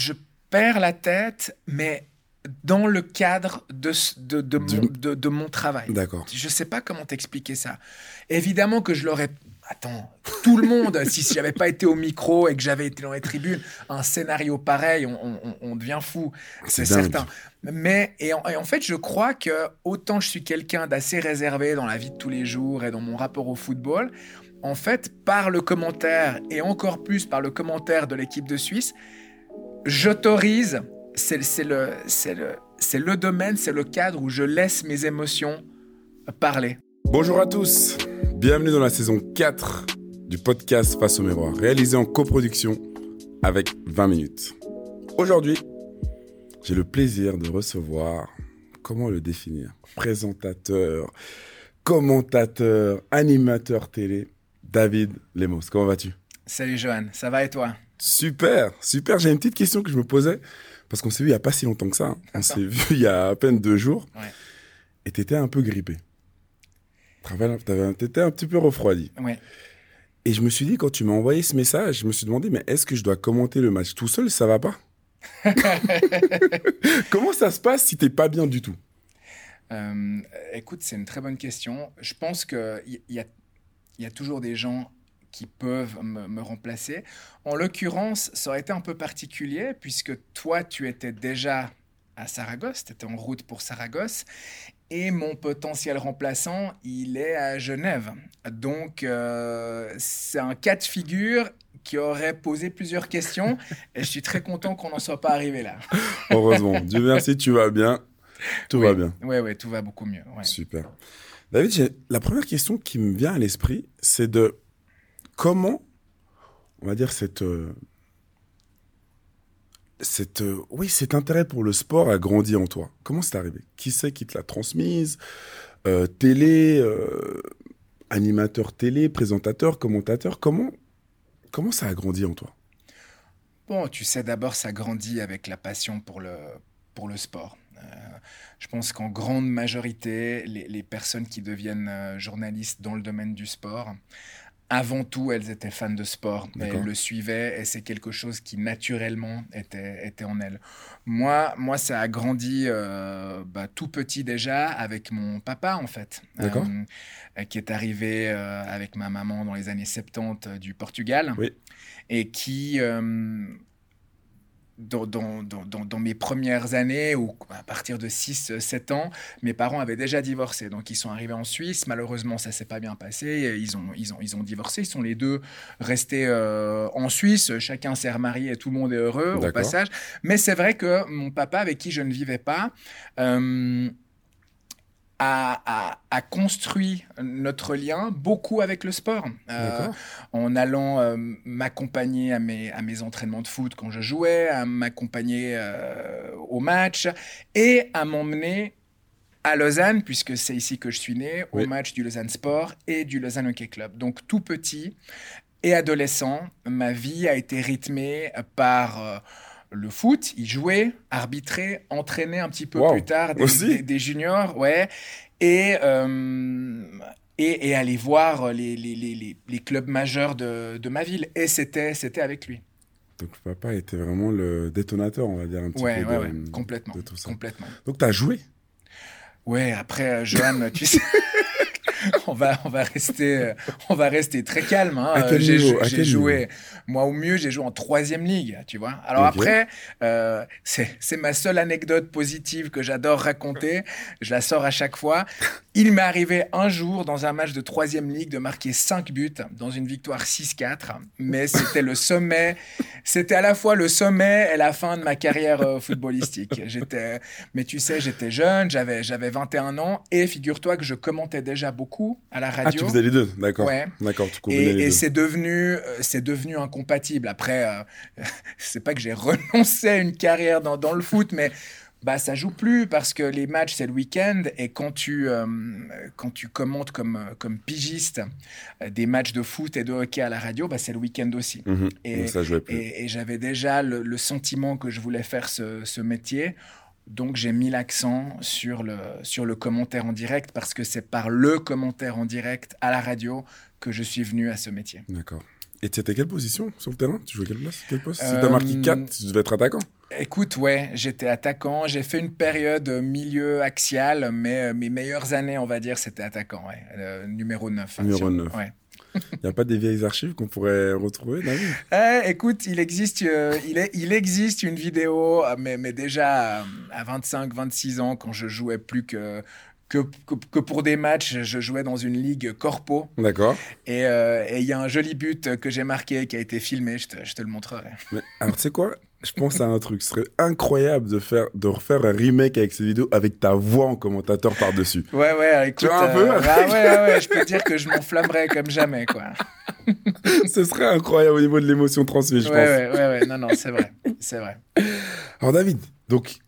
je perds la tête, mais dans le cadre de, de, de, mon, de, mon travail. D'accord. Je ne sais pas comment t'expliquer ça. Évidemment que je l'aurais... Attends, tout le monde, si, si j'avais pas été au micro et que j'avais été dans les tribunes, un scénario pareil, on, on, devient fou, c'est certain. Mais et en, et en, fait, je crois que autant je suis quelqu'un d'assez réservé dans la vie de tous les jours et dans mon rapport au football, en fait, par le commentaire et encore plus par le commentaire de l'équipe de Suisse, j'autorise c'est le, le, le domaine, c'est le cadre où je laisse mes émotions parler. Bonjour à tous, bienvenue dans la saison 4 du podcast Face au miroir, réalisé en coproduction avec 20 minutes. Aujourd'hui, j'ai le plaisir de recevoir, comment le définir, présentateur, commentateur, animateur télé, David Lemos. Comment vas-tu? Salut Johan, ça va et toi? Super, super. J'ai une petite question que je me posais. Parce qu'on s'est vu il n'y a pas si longtemps que ça. Hein. On s'est vu il y a à peine deux jours. Ouais. Et tu étais un peu grippé. Tu étais un petit peu refroidi. Ouais. Et je me suis dit, quand tu m'as envoyé ce message, je me suis demandé, mais est-ce que je dois commenter le match tout seul? Ça va pas? Comment ça se passe si t'es pas bien du tout? Euh, Écoute, c'est une très bonne question. Je pense qu'il y, y, y, a toujours des gens qui peuvent me, remplacer. En l'occurrence, ça aurait été un peu particulier puisque toi, tu étais déjà à Saragosse, tu étais en route pour Saragosse, et mon potentiel remplaçant, il est à Genève. Donc, euh, c'est un cas de figure qui aurait posé plusieurs questions, et je suis très content qu'on n'en soit pas arrivé là. Heureusement. Dieu merci, tu vas bien. Tout va bien. Oui, oui, tout va beaucoup mieux. Super. David, la première question qui me vient à l'esprit, c'est de comment, on va dire, cette, euh, cette, euh, oui, cet intérêt pour le sport a grandi en toi? Comment c'est arrivé? Qui c'est qui te l'a transmise? Euh, Télé, animateur télé, présentateur, commentateur. Comment, comment ça a grandi en toi? Bon, tu sais, d'abord, ça grandit avec la passion pour le, pour le sport. je pense qu'en grande majorité, les, les, personnes qui deviennent journalistes dans le domaine du sport avant tout, elles étaient fans de sport. Elles le suivaient et c'est quelque chose qui naturellement était, était en elles. Moi, moi, ça a grandi euh, bah, tout petit déjà avec mon papa, en fait, euh, qui est arrivé euh, avec ma maman dans les années 70 du Portugal et qui dans, dans, dans, dans, mes premières années, ou à partir de 6-7 ans, mes parents avaient déjà divorcé. Donc ils sont arrivés en Suisse. Malheureusement, ça s'est pas bien passé. Ils ont, ils, ont, ils ont divorcé. Ils sont les deux restés euh, en Suisse. Chacun s'est remarié et tout le monde est heureux au passage. Mais c'est vrai que mon papa, avec qui je ne vivais pas, euh, a, construit notre lien beaucoup avec le sport. Euh, en allant euh, m'accompagner à mes, à mes entraînements de foot quand je jouais, à m'accompagner euh, au match et à m'emmener à Lausanne, puisque c'est ici que je suis né, au match du Lausanne Sport et du Lausanne Hockey Club. Donc tout petit et adolescent, ma vie a été rythmée par le foot, il jouait, arbitrait, entraînait un petit peu plus tard des, juniors, ouais, et, euh, et, et, aller voir les, les, les, les clubs majeurs de, de, ma ville. Et c'était, c'était avec lui. Donc papa était vraiment le détonateur, on va dire un petit peu. Ouais, ouais, complètement. Tout ça. complètement. Donc tu as joué? Ouais, après, euh, Johan, tu sais. on va, on va rester, on va rester très calme. Hein. J'ai joué, moi au mieux, j'ai joué en troisième ligue, tu vois. Alors après, euh, c'est ma seule anecdote positive que j'adore raconter. Je la sors à chaque fois. Il m'est arrivé un jour dans un match de troisième ligue de marquer 5 buts dans une victoire 6-4, mais c'était le sommet. C'était à la fois le sommet et la fin de ma carrière euh, footballistique. J'étais, mais tu sais, j'étais jeune, j'avais j'avais 21 ans et figure-toi que je commentais déjà beaucoup à la radio. Ah, tu faisais les deux, d'accord. Ouais. D'accord, tu Et, et c'est devenu, euh, c'est devenu incompatible. Après, euh, c'est pas que j'ai renoncé à une carrière dans, dans le foot, mais bah ça joue plus parce que les matchs c'est le week-end et quand tu euh, quand tu commentes comme comme pigiste des matchs de foot et de hockey à la radio bah c'est le week-end aussi mhm. et, ça jouait plus. et, j'avais déjà le, le, sentiment que je voulais faire ce, ce métier donc j'ai mis l'accent sur le, sur le commentaire en direct parce que c'est par le commentaire en direct à la radio que je suis venu à ce métier. D'accord. Et tu étais quelle position sur le terrain? Tu jouais quelle place? Quel poste? Si tu as marqué 4, tu devais être attaquant Écoute, ouais, j'étais attaquant. J'ai fait une période milieu axial, mais mes meilleures années, on va dire, c'était attaquant, ouais. numéro 9. Hein, numéro 9. Ouais. Il n'y a pas des vieilles archives qu'on pourrait retrouver, eh, Écoute, il existe, euh, il, est, il existe une vidéo, euh, mais, mais déjà euh, à 25-26 ans, quand je jouais plus que, que, que, pour des matchs, je jouais dans une ligue corpo. D'accord. Et il y a un joli but que j'ai marqué qui a été filmé, je te, je te le montrerai. Mais, alors, tu sais quoi? Je pense à un truc. Ce serait incroyable de, faire, de refaire un remake avec ces vidéos avec ta voix en commentateur par-dessus. Ouais, ouais, écoute. Tu vois un peu euh, ah ouais, ouais, ouais, je peux dire que je m'enflammerais comme jamais, quoi. Ce serait incroyable au niveau de l'émotion transmise, je pense. Ouais, ouais, ouais, non, non, c'est vrai. C'est vrai. Alors, David, donc,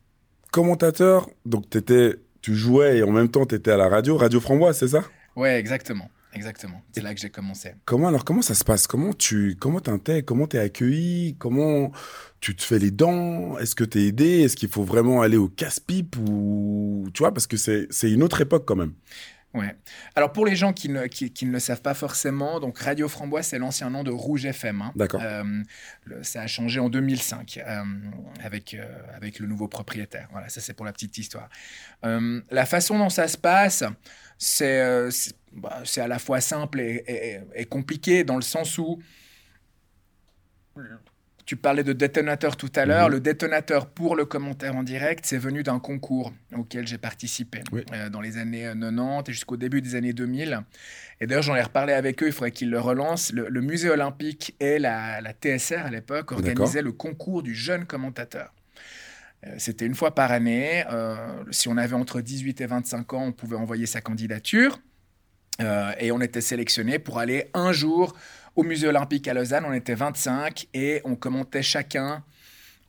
commentateur, donc étais, tu jouais et en même temps, tu étais à la radio, Radio Framboise, c'est ça? Ouais, exactement. Exactement. C'est là que j'ai commencé. Comment alors comment ça se passe? Comment tu comment t'intègres? Comment t'es accueilli? Comment tu te fais les dents? Est-ce que t'es aidé? Est-ce qu'il faut vraiment aller au casse-pipe ou tu vois parce que c'est c'est une autre époque quand même. Ouais. Alors pour les gens qui ne, qui, ne le savent pas forcément, donc Radio Framboise, c'est l'ancien nom de Rouge FM. Hein. D'accord. Euh, ça a changé en 2005 euh, avec, euh, avec le nouveau propriétaire. Voilà, ça c'est pour la petite histoire. la façon dont ça se passe, c'est bah, à la fois simple et, et, compliqué dans le sens où tu parlais de détonateur tout à l'heure. Mhm. Le détonateur pour le commentaire en direct, c'est venu d'un concours auquel j'ai participé euh, dans les années 90 euh, et jusqu'au début des années 2000. Et d'ailleurs, j'en ai reparlé avec eux, il faudrait qu'ils le relancent. Le, musée olympique et la, TSR à l'époque organisaient le concours du jeune commentateur. Euh, c'était une fois par année. si on avait entre 18 et 25 ans, on pouvait envoyer sa candidature. et on était sélectionné pour aller un jour au musée olympique à Lausanne, on était 25 et on commentait chacun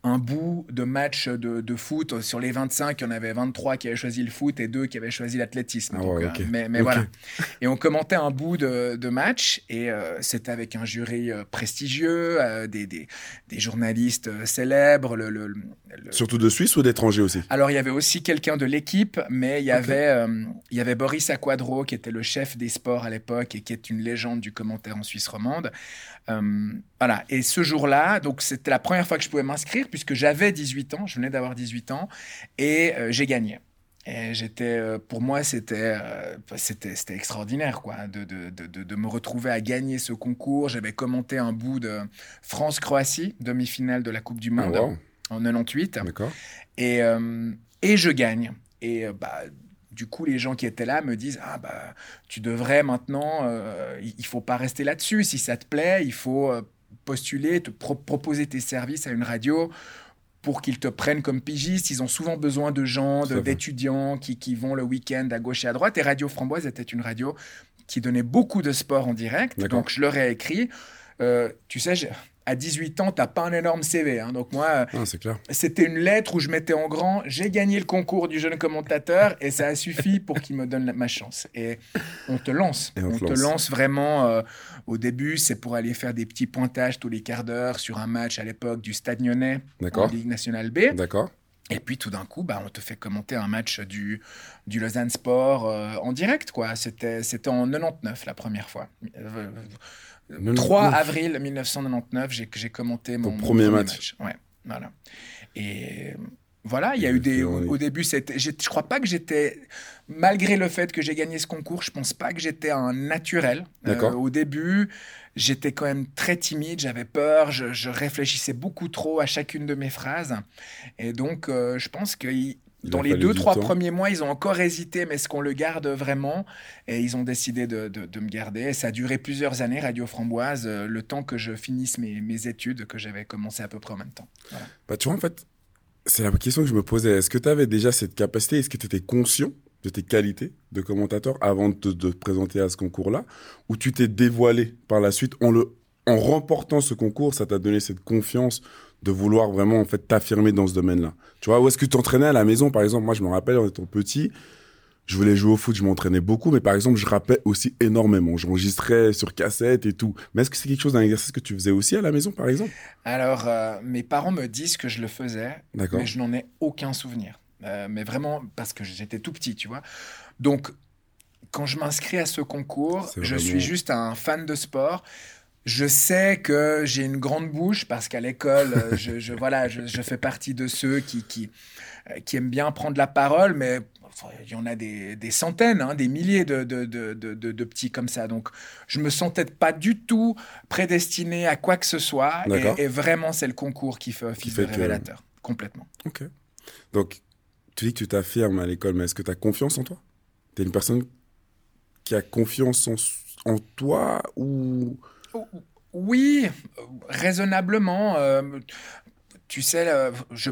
un bout de match de, foot. Sur les 25, il y en avait 23 qui avaient choisi le foot et deux qui avaient choisi l'athlétisme. Ah euh, mais, mais voilà. Et on commentait un bout de, match et euh, c'était avec un jury euh, prestigieux, des, des, journalistes célèbres. Le, Surtout de Suisse ou d'étrangers aussi? Alors il y avait aussi quelqu'un de l'équipe, mais il y, avait, il y avait Boris Aquadro qui était le chef des sports à l'époque et qui est une légende du commentaire en Suisse romande. Voilà. Et ce jour-là, donc c'était la première fois que je pouvais m'inscrire puisque j'avais 18 ans, je venais d'avoir 18 ans, et euh, j'ai gagné. Et j'étais, euh, pour moi, c'était, euh, c'était, c'était extraordinaire, quoi, de, de, de, de, me retrouver à gagner ce concours. J'avais commenté un bout de France-Croatie, demi-finale de la Coupe du Monde ah, en 98. D'accord. Et, et je gagne. Et bah, du coup, les gens qui étaient là me disent Ah, bah, tu devrais maintenant, il faut pas rester là-dessus. Si ça te plaît, il faut postuler, te proposer tes services à une radio pour qu'ils te prennent comme pigiste. Ils ont souvent besoin de gens, d'étudiants qui, qui, vont le week-end à gauche et à droite. Et Radio Framboise était une radio qui donnait beaucoup de sport en direct. Donc je leur ai écrit. Euh, tu sais, à 18 ans, t'as pas un énorme CV. Hein. Donc moi, c'était une lettre où je mettais en grand, j'ai gagné le concours du jeune commentateur et ça a suffi pour qu'il me donne ma chance. Et on te lance. on, te lance, vraiment. Euh, au début, c'est pour aller faire des petits pointages tous les quarts d'heure sur un match à l'époque du Stade Lyonnais en Ligue nationale B. D'accord. Et puis tout d'un coup, bah, on te fait commenter un match du, du Lausanne Sport euh, en direct. quoi. C'était en 99 la première fois. Euh, 3 avril 1999, j'ai commenté mon, premier, match. Ouais, voilà. Et voilà, il y a eu des. Au, début, c'était. Je crois pas que j'étais. Malgré le fait que j'ai gagné ce concours, je pense pas que j'étais un naturel. Euh, au début, j'étais quand même très timide, j'avais peur, je, réfléchissais beaucoup trop à chacune de mes phrases. Et donc, euh, je pense que dans les deux, trois premiers mois, ils ont encore hésité, mais est-ce qu'on le garde vraiment? Et ils ont décidé de, de, me garder. ça a duré plusieurs années, Radio Framboise, euh, le temps que je finisse mes, mes études, que j'avais commencé à peu près en même temps. Bah, tu vois, en fait, c'est la question que je me posais. Est-ce que tu avais déjà cette capacité? Est-ce que tu étais conscient de tes qualités de commentateur avant de te, de te présenter à ce concours-là? Ou tu t'es dévoilé par la suite en, le, en remportant ce concours? Ça t'a donné cette confiance de vouloir vraiment en fait t'affirmer dans ce domaine-là. Tu vois, où est-ce que tu entraînais à la maison par exemple? Moi, je me rappelle en étant petit, je voulais jouer au foot, je m'entraînais beaucoup, mais par exemple, je rappais aussi énormément. J'enregistrais sur cassette et tout. Mais est-ce que c'est quelque chose d'un exercice que tu faisais aussi à la maison, par exemple? Alors, euh, mes parents me disent que je le faisais, mais je n'en ai aucun souvenir. Euh, mais vraiment parce que j'étais tout petit, tu vois. Donc, quand je m'inscris à ce concours, je suis juste un fan de sport je sais que j'ai une grande bouche parce qu'à l'école, euh, je, voilà, je, fais partie de ceux qui, qui, euh, qui aiment bien prendre la parole, mais il y en a des, des centaines, hein, des milliers de, de, de, de, petits comme ça. Donc, je me sentais pas du tout prédestiné à quoi que ce soit. Et, vraiment, c'est le concours qui fait office de révélateur. Complètement. Ok. Donc, tu dis que tu t'affirmes à l'école, mais est-ce que tu as confiance en toi? Tu es une personne qui a confiance en, en toi ou oui, raisonnablement. Euh, tu sais, je,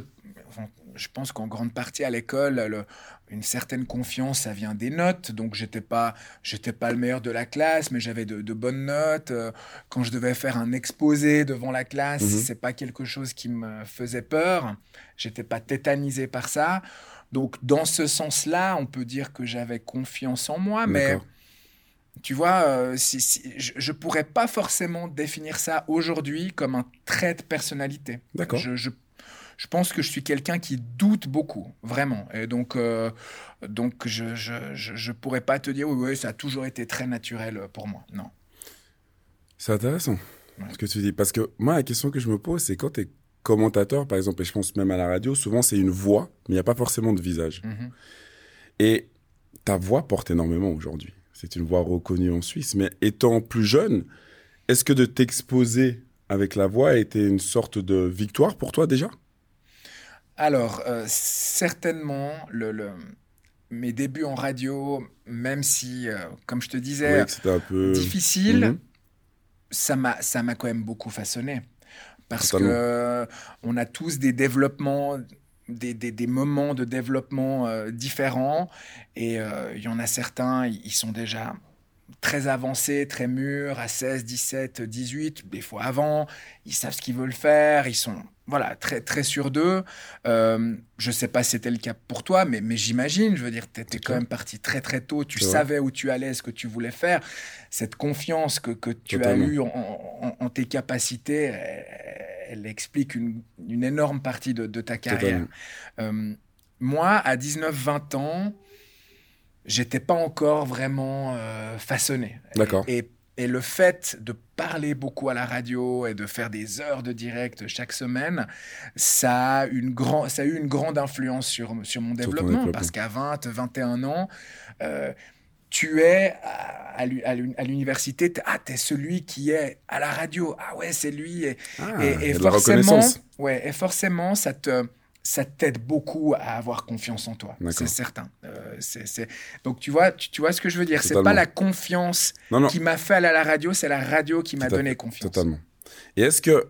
je pense qu'en grande partie à l'école, une certaine confiance, ça vient des notes. Donc, j'étais pas, j'étais pas le meilleur de la classe, mais j'avais de, bonnes notes. Euh, quand je devais faire un exposé devant la classe, ce mhm. c'est pas quelque chose qui me faisait peur. J'étais pas tétanisé par ça. Donc, dans ce sens-là, on peut dire que j'avais confiance en moi, mais tu vois, euh, si, je ne pourrais pas forcément définir ça aujourd'hui comme un trait de personnalité. D'accord. Je, je, pense que je suis quelqu'un qui doute beaucoup, vraiment. Et donc, euh, donc je ne pourrais pas te dire, oui, oui, ça a toujours été très naturel pour moi. Non. C'est intéressant ce que tu dis. Parce que moi, la question que je me pose, c'est quand tu es commentateur, par exemple, et je pense même à la radio, souvent c'est une voix, mais il n'y a pas forcément de visage. Mm-hmm. Et ta voix porte énormément aujourd'hui c'est une voix reconnue en Suisse. Mais étant plus jeune, est-ce que de t'exposer avec la voix a été une sorte de victoire pour toi déjà? Alors, euh, certainement, le, mes débuts en radio, même si, euh, comme je te disais, c'était un peu difficile, mhm. ça m'a ça m'a quand même beaucoup façonné. Parce qu'on que on a tous des développements des, moments de développement euh, différents. Et euh, il y en a certains, ils sont déjà très avancés, très mûrs, à 16, 17, 18, des fois avant. Ils savent ce qu'ils veulent faire, ils sont voilà, très, très sûrs d'eux. Euh, je ne sais pas si c'était le cas pour toi, mais, mais j'imagine, je veux dire, tu étais quand même parti très très tôt, tu savais où tu allais, ce que tu voulais faire. Cette confiance que, que tu as eue en, en, tes capacités, elle explique une, énorme partie de, ta carrière. Euh, moi, à 19-20 ans, j'étais pas encore vraiment euh, façonné. D'accord. Et, le fait de parler beaucoup à la radio et de faire des heures de direct chaque semaine, ça a, une grand, ça a eu une grande influence sur, sur mon développement, parce qu'à 20, 21 ans, euh, tu es à, l'université, ah, tu es celui qui est à la radio. Ah ouais, c'est lui. Et, ah, et, forcément, ouais, et forcément, ça te ça t'aide beaucoup à avoir confiance en toi, c'est certain. Euh, Donc tu vois, tu, vois ce que je veux dire. C'est pas la confiance qui m'a fait aller à la radio, c'est la radio qui m'a donné confiance. Totalement. Et est-ce que,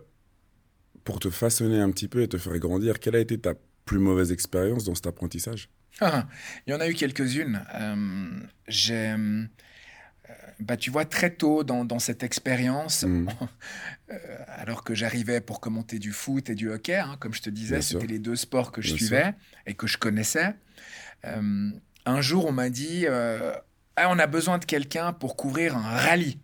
pour te façonner un petit peu et te faire grandir, quelle a été ta plus mauvaise expérience dans cet apprentissage? Ah, il y en a eu quelques-unes. Euh, j'ai, euh, bah, tu vois, très tôt dans, cette expérience, mm. euh, alors que j'arrivais pour commenter du foot et du hockey, hein, comme je te disais, c'était les deux sports que je suivais et que je connaissais. un jour, on m'a dit ah, on a besoin de quelqu'un pour couvrir un rallye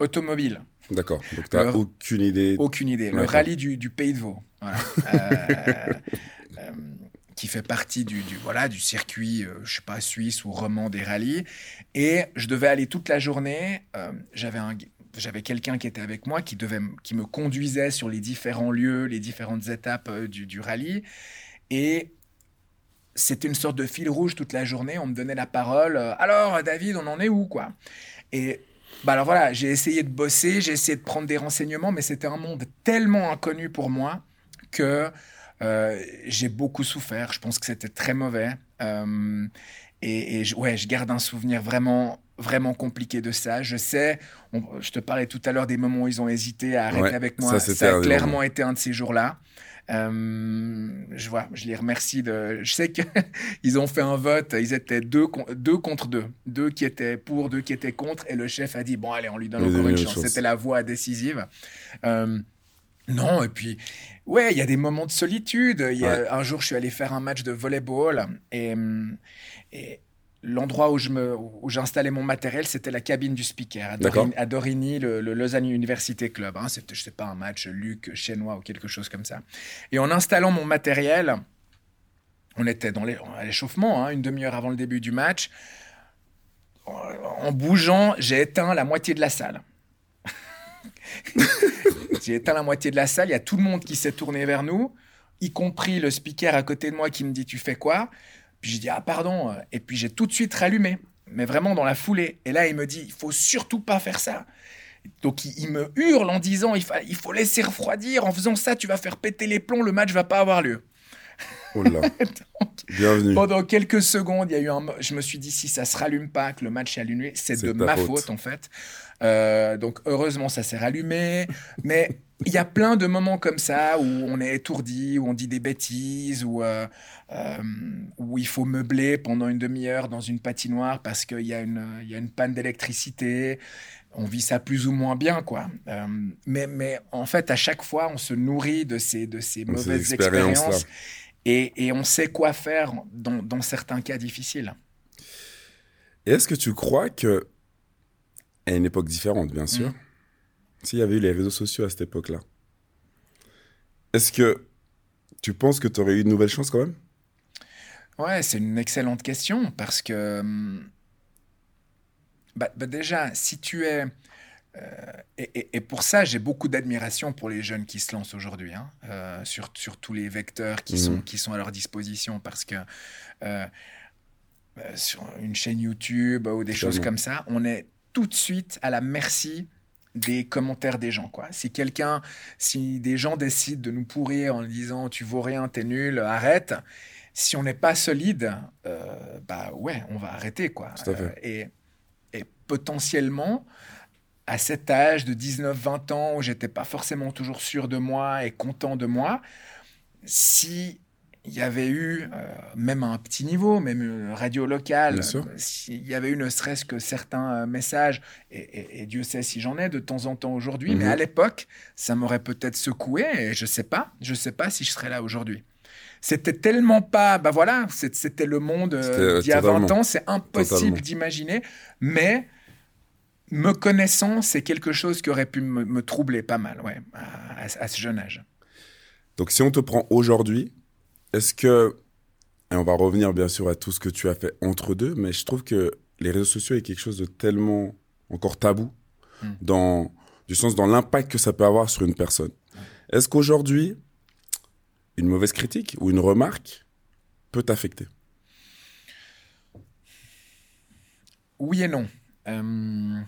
automobile. D'accord. Donc, tu n'as aucune idée. Aucune idée. Le rallye du, du, Pays de Vaud. Voilà qui fait partie du, voilà, du circuit, euh, je sais pas, suisse ou roman des rallyes. Et je devais aller toute la journée. Euh, j'avais un j'avais quelqu'un qui était avec moi qui, devait, qui me conduisait sur les différents lieux, les différentes étapes euh, du, du, rallye. Et c'était une sorte de fil rouge toute la journée. On me donnait la parole. alors, David, on en est où, quoi? Et bah alors voilà, j'ai essayé de bosser, j'ai essayé de prendre des renseignements, mais c'était un monde tellement inconnu pour moi que euh, j'ai beaucoup souffert. Je pense que c'était très mauvais. Euh, et, je, ouais, je garde un souvenir vraiment, vraiment compliqué de ça. Je sais, je te parlais tout à l'heure des moments où ils ont hésité à arrêter avec moi. Ça, a clairement été un de ces jours-là. Euh, je vois, je les remercie de. Je sais qu'ils ont fait un vote, ils étaient deux, deux contre deux, deux qui étaient pour, deux qui étaient contre, et le chef a dit bon allez, on lui donne encore une chance. C'était la voix décisive. non, et puis Ouais, il y a des moments de solitude. Il y a, Un jour, je suis allé faire un match de volleyball et, et l'endroit où je me où j'installais mon matériel, c'était la cabine du speaker à, Dorigny, le, Lausanne University Club. Hein. C'était, je sais pas, un match Luc chinois ou quelque chose comme ça. Et en installant mon matériel, on était dans l'échauffement, hein, une demi-heure avant le début du match. En bougeant, j'ai éteint la moitié de la salle. j'ai éteint la moitié de la salle, il y a tout le monde qui s'est tourné vers nous, y compris le speaker à côté de moi qui me dit Tu fais quoi? Puis j'ai dit Ah, pardon. Et puis j'ai tout de suite rallumé, mais vraiment dans la foulée. Et là, il me dit Il faut surtout pas faire ça. Donc il, me hurle en disant il, faut laisser refroidir. En faisant ça, tu vas faire péter les plombs, le match va pas avoir lieu. Oh là. Bienvenue. Pendant quelques secondes, il y a eu un. Je me suis dit si ça se rallume pas, que le match est allumé, c'est de ma faute. en fait. Euh, donc heureusement, ça s'est rallumé. mais il y a plein de moments comme ça où on est étourdi, où on dit des bêtises, où, euh, euh, où il faut meubler pendant une demi-heure dans une patinoire parce qu'il y, a une, il y a une panne d'électricité. On vit ça plus ou moins bien, quoi. mais, mais en fait, à chaque fois, on se nourrit de ces, de ces mauvaises expériences. Et, on sait quoi faire dans, certains cas difficiles. Est-ce que tu crois que, à une époque différente, bien sûr, mm. s'il y avait eu les réseaux sociaux à cette époque-là, est-ce que tu penses que tu aurais eu une nouvelle chance quand même? Ouais, c'est une excellente question parce que, bah, bah déjà, si tu es euh, et, pour ça, j'ai beaucoup d'admiration pour les jeunes qui se lancent aujourd'hui, hein, euh, sur, sur, tous les vecteurs qui, sont, mhm. qui sont à leur disposition, parce que euh, sur une chaîne YouTube ou des choses comme ça, on est tout de suite à la merci des commentaires des gens. Quoi. Si quelqu'un, si des gens décident de nous pourrir en disant tu vaux rien, t'es nul, arrête. Si on n'est pas solide, bah ouais, on va arrêter quoi. et, et potentiellement, à cet âge de 19-20 ans où j'étais pas forcément toujours sûr de moi et content de moi, si il y avait eu, euh, même à un petit niveau, même une radio locale, s'il y avait eu ne serait-ce que certains euh, messages, et, Dieu sait si j'en ai de temps en temps aujourd'hui, mais mhm. à l'époque, ça m'aurait peut-être secoué, et je sais pas, je sais pas si je serais là aujourd'hui. C'était tellement pas, bah voilà, c'était le monde euh, d'il y a 20 ans, c'est impossible d'imaginer, mais me connaissant, c'est quelque chose qui aurait pu me, troubler pas mal, ouais, à, ce jeune âge. Donc, si on te prend aujourd'hui, est-ce que, et on va revenir bien sûr à tout ce que tu as fait entre deux, mais je trouve que les réseaux sociaux est quelque chose de tellement encore tabou, hmm. dans, du sens dans l'impact que ça peut avoir sur une personne. Est-ce qu'aujourd'hui, une mauvaise critique ou une remarque peut t'affecter? Oui et non. Euh,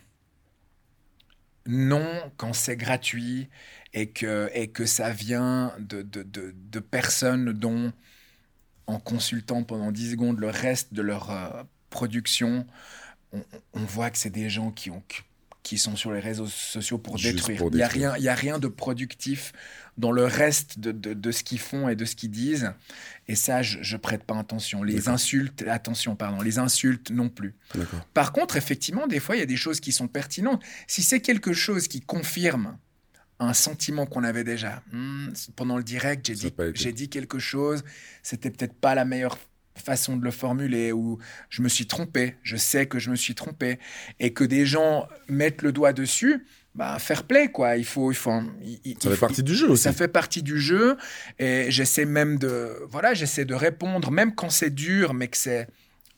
non quand c'est gratuit et que, et que ça vient de, de, de, personnes dont, en consultant pendant 10 secondes le reste de leur euh, production, on, on, voit que c'est des gens qui, ont, qui sont sur les réseaux sociaux pour détruire. Il n'y a, rien, a rien de productif dans le reste de, de, ce qu'ils font et de ce qu'ils disent. Et ça, je, ne prête pas attention. Les insultes, attention, pardon, les insultes non plus. Par contre, effectivement, des fois, il y a des choses qui sont pertinentes. Si c'est quelque chose qui confirme un sentiment qu'on avait déjà, hmm, pendant le direct, j'ai dit, j'ai dit quelque chose, c'était peut-être pas la meilleure façon de le formuler ou je me suis trompé, je sais que je me suis trompé et que des gens mettent le doigt dessus, bah, fair play, quoi. Il faut, il faut, ça fait partie du jeu aussi. Ça fait partie du jeu. Et j'essaie même de, voilà, j'essaie de répondre, même quand c'est dur, mais que c'est,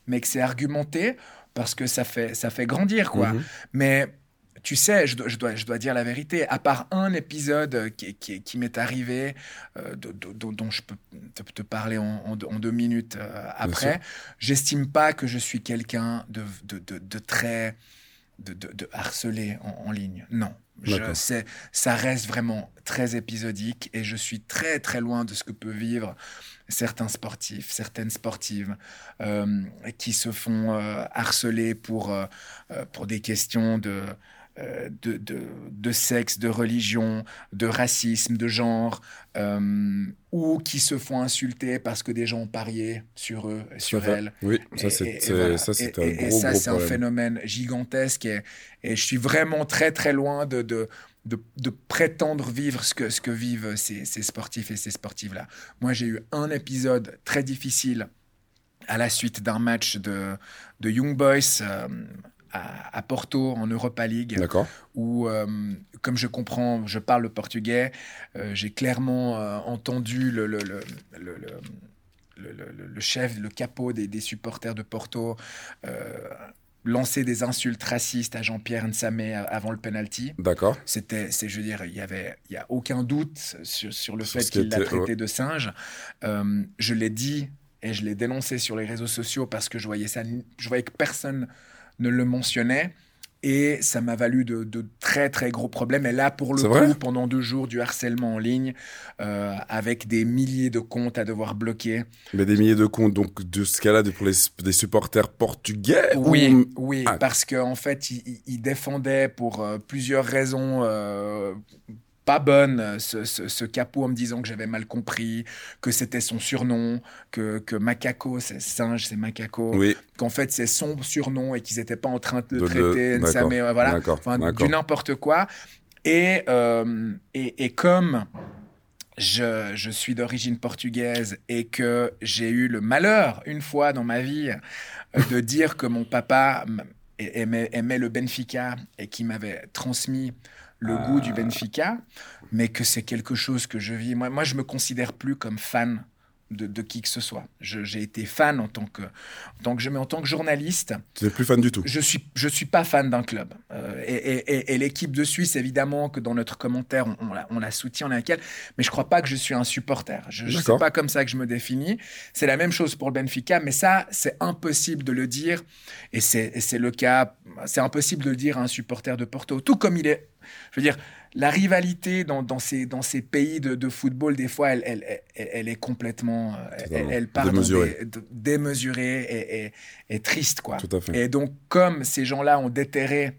mais que c'est argumenté, parce que ça fait, ça fait grandir, quoi. Mhm. Mais tu sais, je dois, je, dois, je dois dire la vérité, à part un épisode qui, qui, qui m'est arrivé, euh, dont je peux te, parler en, en, deux minutes euh, après, j'estime pas que je suis quelqu'un de, de, très de, harceler en, ligne. Non. Je sais, ça reste vraiment très épisodique et je suis très très loin de ce que peut vivre certains sportifs, certaines sportives euh, qui se font euh, harceler pour, euh, pour des questions de, euh, de, de, sexe, de religion, de racisme, de genre, euh, ou qui se font insulter parce que des gens ont parié sur eux, sur elles. Oui, ça c'est un gros, ça, c'est un phénomène gigantesque et, et, je suis vraiment très très loin de, de, de, prétendre vivre ce que, ce que vivent ces, ces sportifs et ces sportives-là. Moi, j'ai eu un épisode très difficile à la suite d'un match de, de Young Boys. Euh, à, Porto en Europa League. Où, euh, comme je comprends, je parle le portugais, euh, j'ai clairement euh, entendu le, le, le, le, chef, le capot des, des, supporters de Porto lancé des insultes racistes à Jean-Pierre Nsamé avant le penalty. D'accord. C'était, c'est, je veux dire, il y avait, il y a aucun doute sur, sur le fait qu'il l'a traité de singe. Euh, je l'ai dit et je l'ai dénoncé sur les réseaux sociaux parce que je voyais ça, je voyais que personne ne le mentionnait. Et ça m'a valu de, très très gros problèmes. Et là, pour le coup, pendant deux jours, du harcèlement en ligne, euh, avec des milliers de comptes à devoir bloquer. Mais des milliers de comptes, donc de ce cas-là, pour les, des supporters portugais Oui, oui, ah. parce qu'en en fait, ils, défendaient pour euh, plusieurs raisons euh, pas bonne, ce, ce, capot en me disant que j'avais mal compris, que c'était son surnom, que, que macaco, c'est singe, c'est macaco, qu'en fait c'est son surnom et qu'ils n'étaient pas en train de, le traiter, mais voilà, du n'importe quoi. Et, euh, et, et, comme je, je suis d'origine portugaise et que j'ai eu le malheur, une fois dans ma vie, euh, de dire que mon papa aimait, aimait le Benfica et qui m'avait transmis le goût du Benfica, mais que c'est quelque chose que je vis. Moi, moi, je me considère plus comme fan de, qui que ce soit. J'ai été fan en tant que, en tant que, mais en tant que journaliste. Tu n'es plus fan du tout Je suis, je suis pas fan d'un club. Euh, et, l'équipe de Suisse, évidemment, que dans notre commentaire, on, on, la, soutient, on est avec mais je crois pas que je suis un supporter. Je ne sais pas comme ça que je me définis. C'est la même chose pour le Benfica, mais ça, c'est impossible de le dire. Et c'est le cas, c'est impossible de le dire à un supporter de Porto. Tout comme il est je veux dire, la rivalité dans, dans, ces, dans ces pays de, de football, des fois, elle, elle, elle, est complètement. Elle, elle part démesurée, et, et, triste. Quoi. Tout à fait. Et donc, comme ces gens-là ont déterré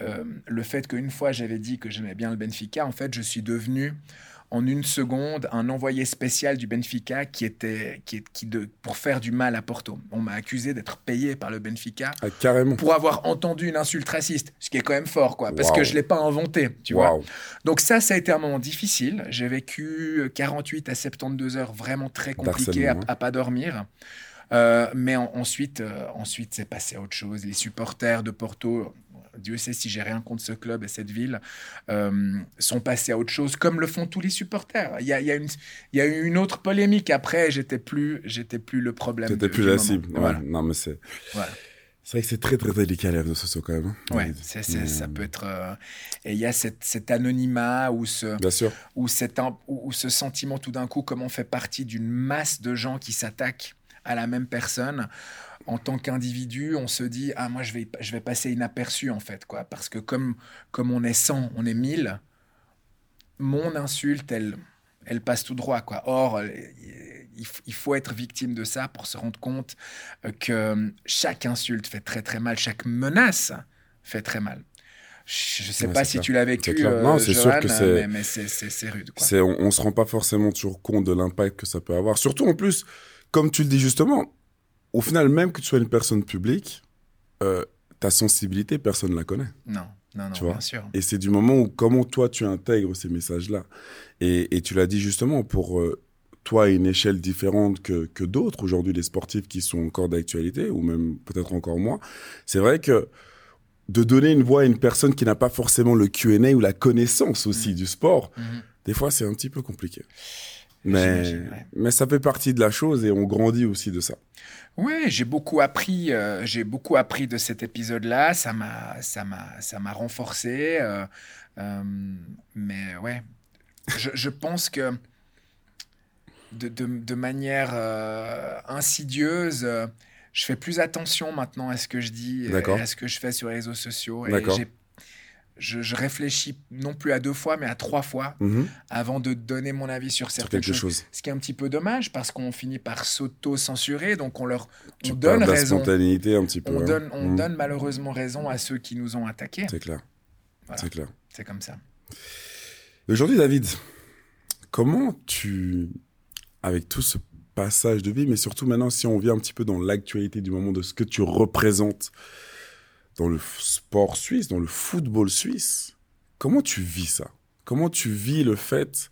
euh, le fait qu'une fois j'avais dit que j'aimais bien le Benfica, en fait, je suis devenu en une seconde un envoyé spécial du Benfica qui était qui, qui de, pour faire du mal à Porto. On m'a accusé d'être payé par le Benfica ah, carrément. pour avoir entendu une insulte raciste, ce qui est quand même fort, quoi, parce que je l'ai pas inventé, tu vois. Donc ça, ça a été un moment difficile. J'ai vécu 48 à 72 heures vraiment très compliquées à, à, pas dormir. Euh, mais ensuite, euh, ensuite c'est passé à autre chose. Les supporters de Porto Dieu sait si j'ai rien contre ce club et cette ville, euh, sont passés à autre chose, comme le font tous les supporters. Il y a, une, il y a eu une autre polémique après, j'étais plus, j'étais plus le problème. J'étais plus la cible. Non, mais c'est. C'est vrai que c'est très très délicat les réseaux sociaux quand même. Hein. Ouais, ça peut être. Euh, et il y a cette, cet anonymat ou ce, Bien sûr. Ou, cet, ou, ce sentiment tout d'un coup, comme on fait partie d'une masse de gens qui s'attaquent à la même personne en tant qu'individu, on se dit ah moi je vais je vais passer inaperçu en fait quoi parce que comme comme on est 100, on est 1000, mon insulte elle elle passe tout droit quoi. Or il, faut être victime de ça pour se rendre compte que chaque insulte fait très très mal, chaque menace fait très mal. Je ne sais pas si tu l'as vécu, euh, non, c'est sûr que c'est, mais, c'est, rude. Quoi. on ne se rend pas forcément toujours compte de l'impact que ça peut avoir. Surtout en plus, comme tu le dis justement, au final, même que tu sois une personne publique, euh, ta sensibilité, personne ne la connaît. Non, non, non, bien sûr. Et c'est du moment où, comment toi, tu intègres ces messages-là. Et, tu l'as dit justement, pour euh, toi, à une échelle différente que, que d'autres, aujourd'hui, les sportifs qui sont encore d'actualité, ou même peut-être encore moins, c'est vrai que de donner une voix à une personne qui n'a pas forcément le Q&A ou la connaissance aussi mm. du sport, mm-hmm. des fois, c'est un petit peu compliqué. Mais, mais ça fait partie de la chose et on grandit aussi de ça. Oui, j'ai beaucoup appris. Euh, j'ai beaucoup appris de cet épisode-là. Ça m'a, ça m'a, ça m'a renforcé. Euh, euh, mais ouais, je, je, pense que de, de, de manière insidieuse, je fais plus attention maintenant à ce que je dis, à ce que je fais sur les réseaux sociaux. Et j'ai je, réfléchis non plus à deux fois, mais à trois fois mhm. avant de donner mon avis sur certaines choses. Ce qui est un petit peu dommage parce qu'on finit par s'auto-censurer, donc on leur on donne raison. spontanéité un petit peu. On, hein. donne, on mhm. donne malheureusement raison à ceux qui nous ont attaqués. C'est clair. C'est clair. C'est comme ça. Aujourd'hui, David, comment tu, avec tout ce passage de vie, mais surtout maintenant, si on vient un petit peu dans l'actualité du moment de ce que tu représentes dans le sport suisse, dans le football suisse. Comment tu vis ça? Comment tu vis le fait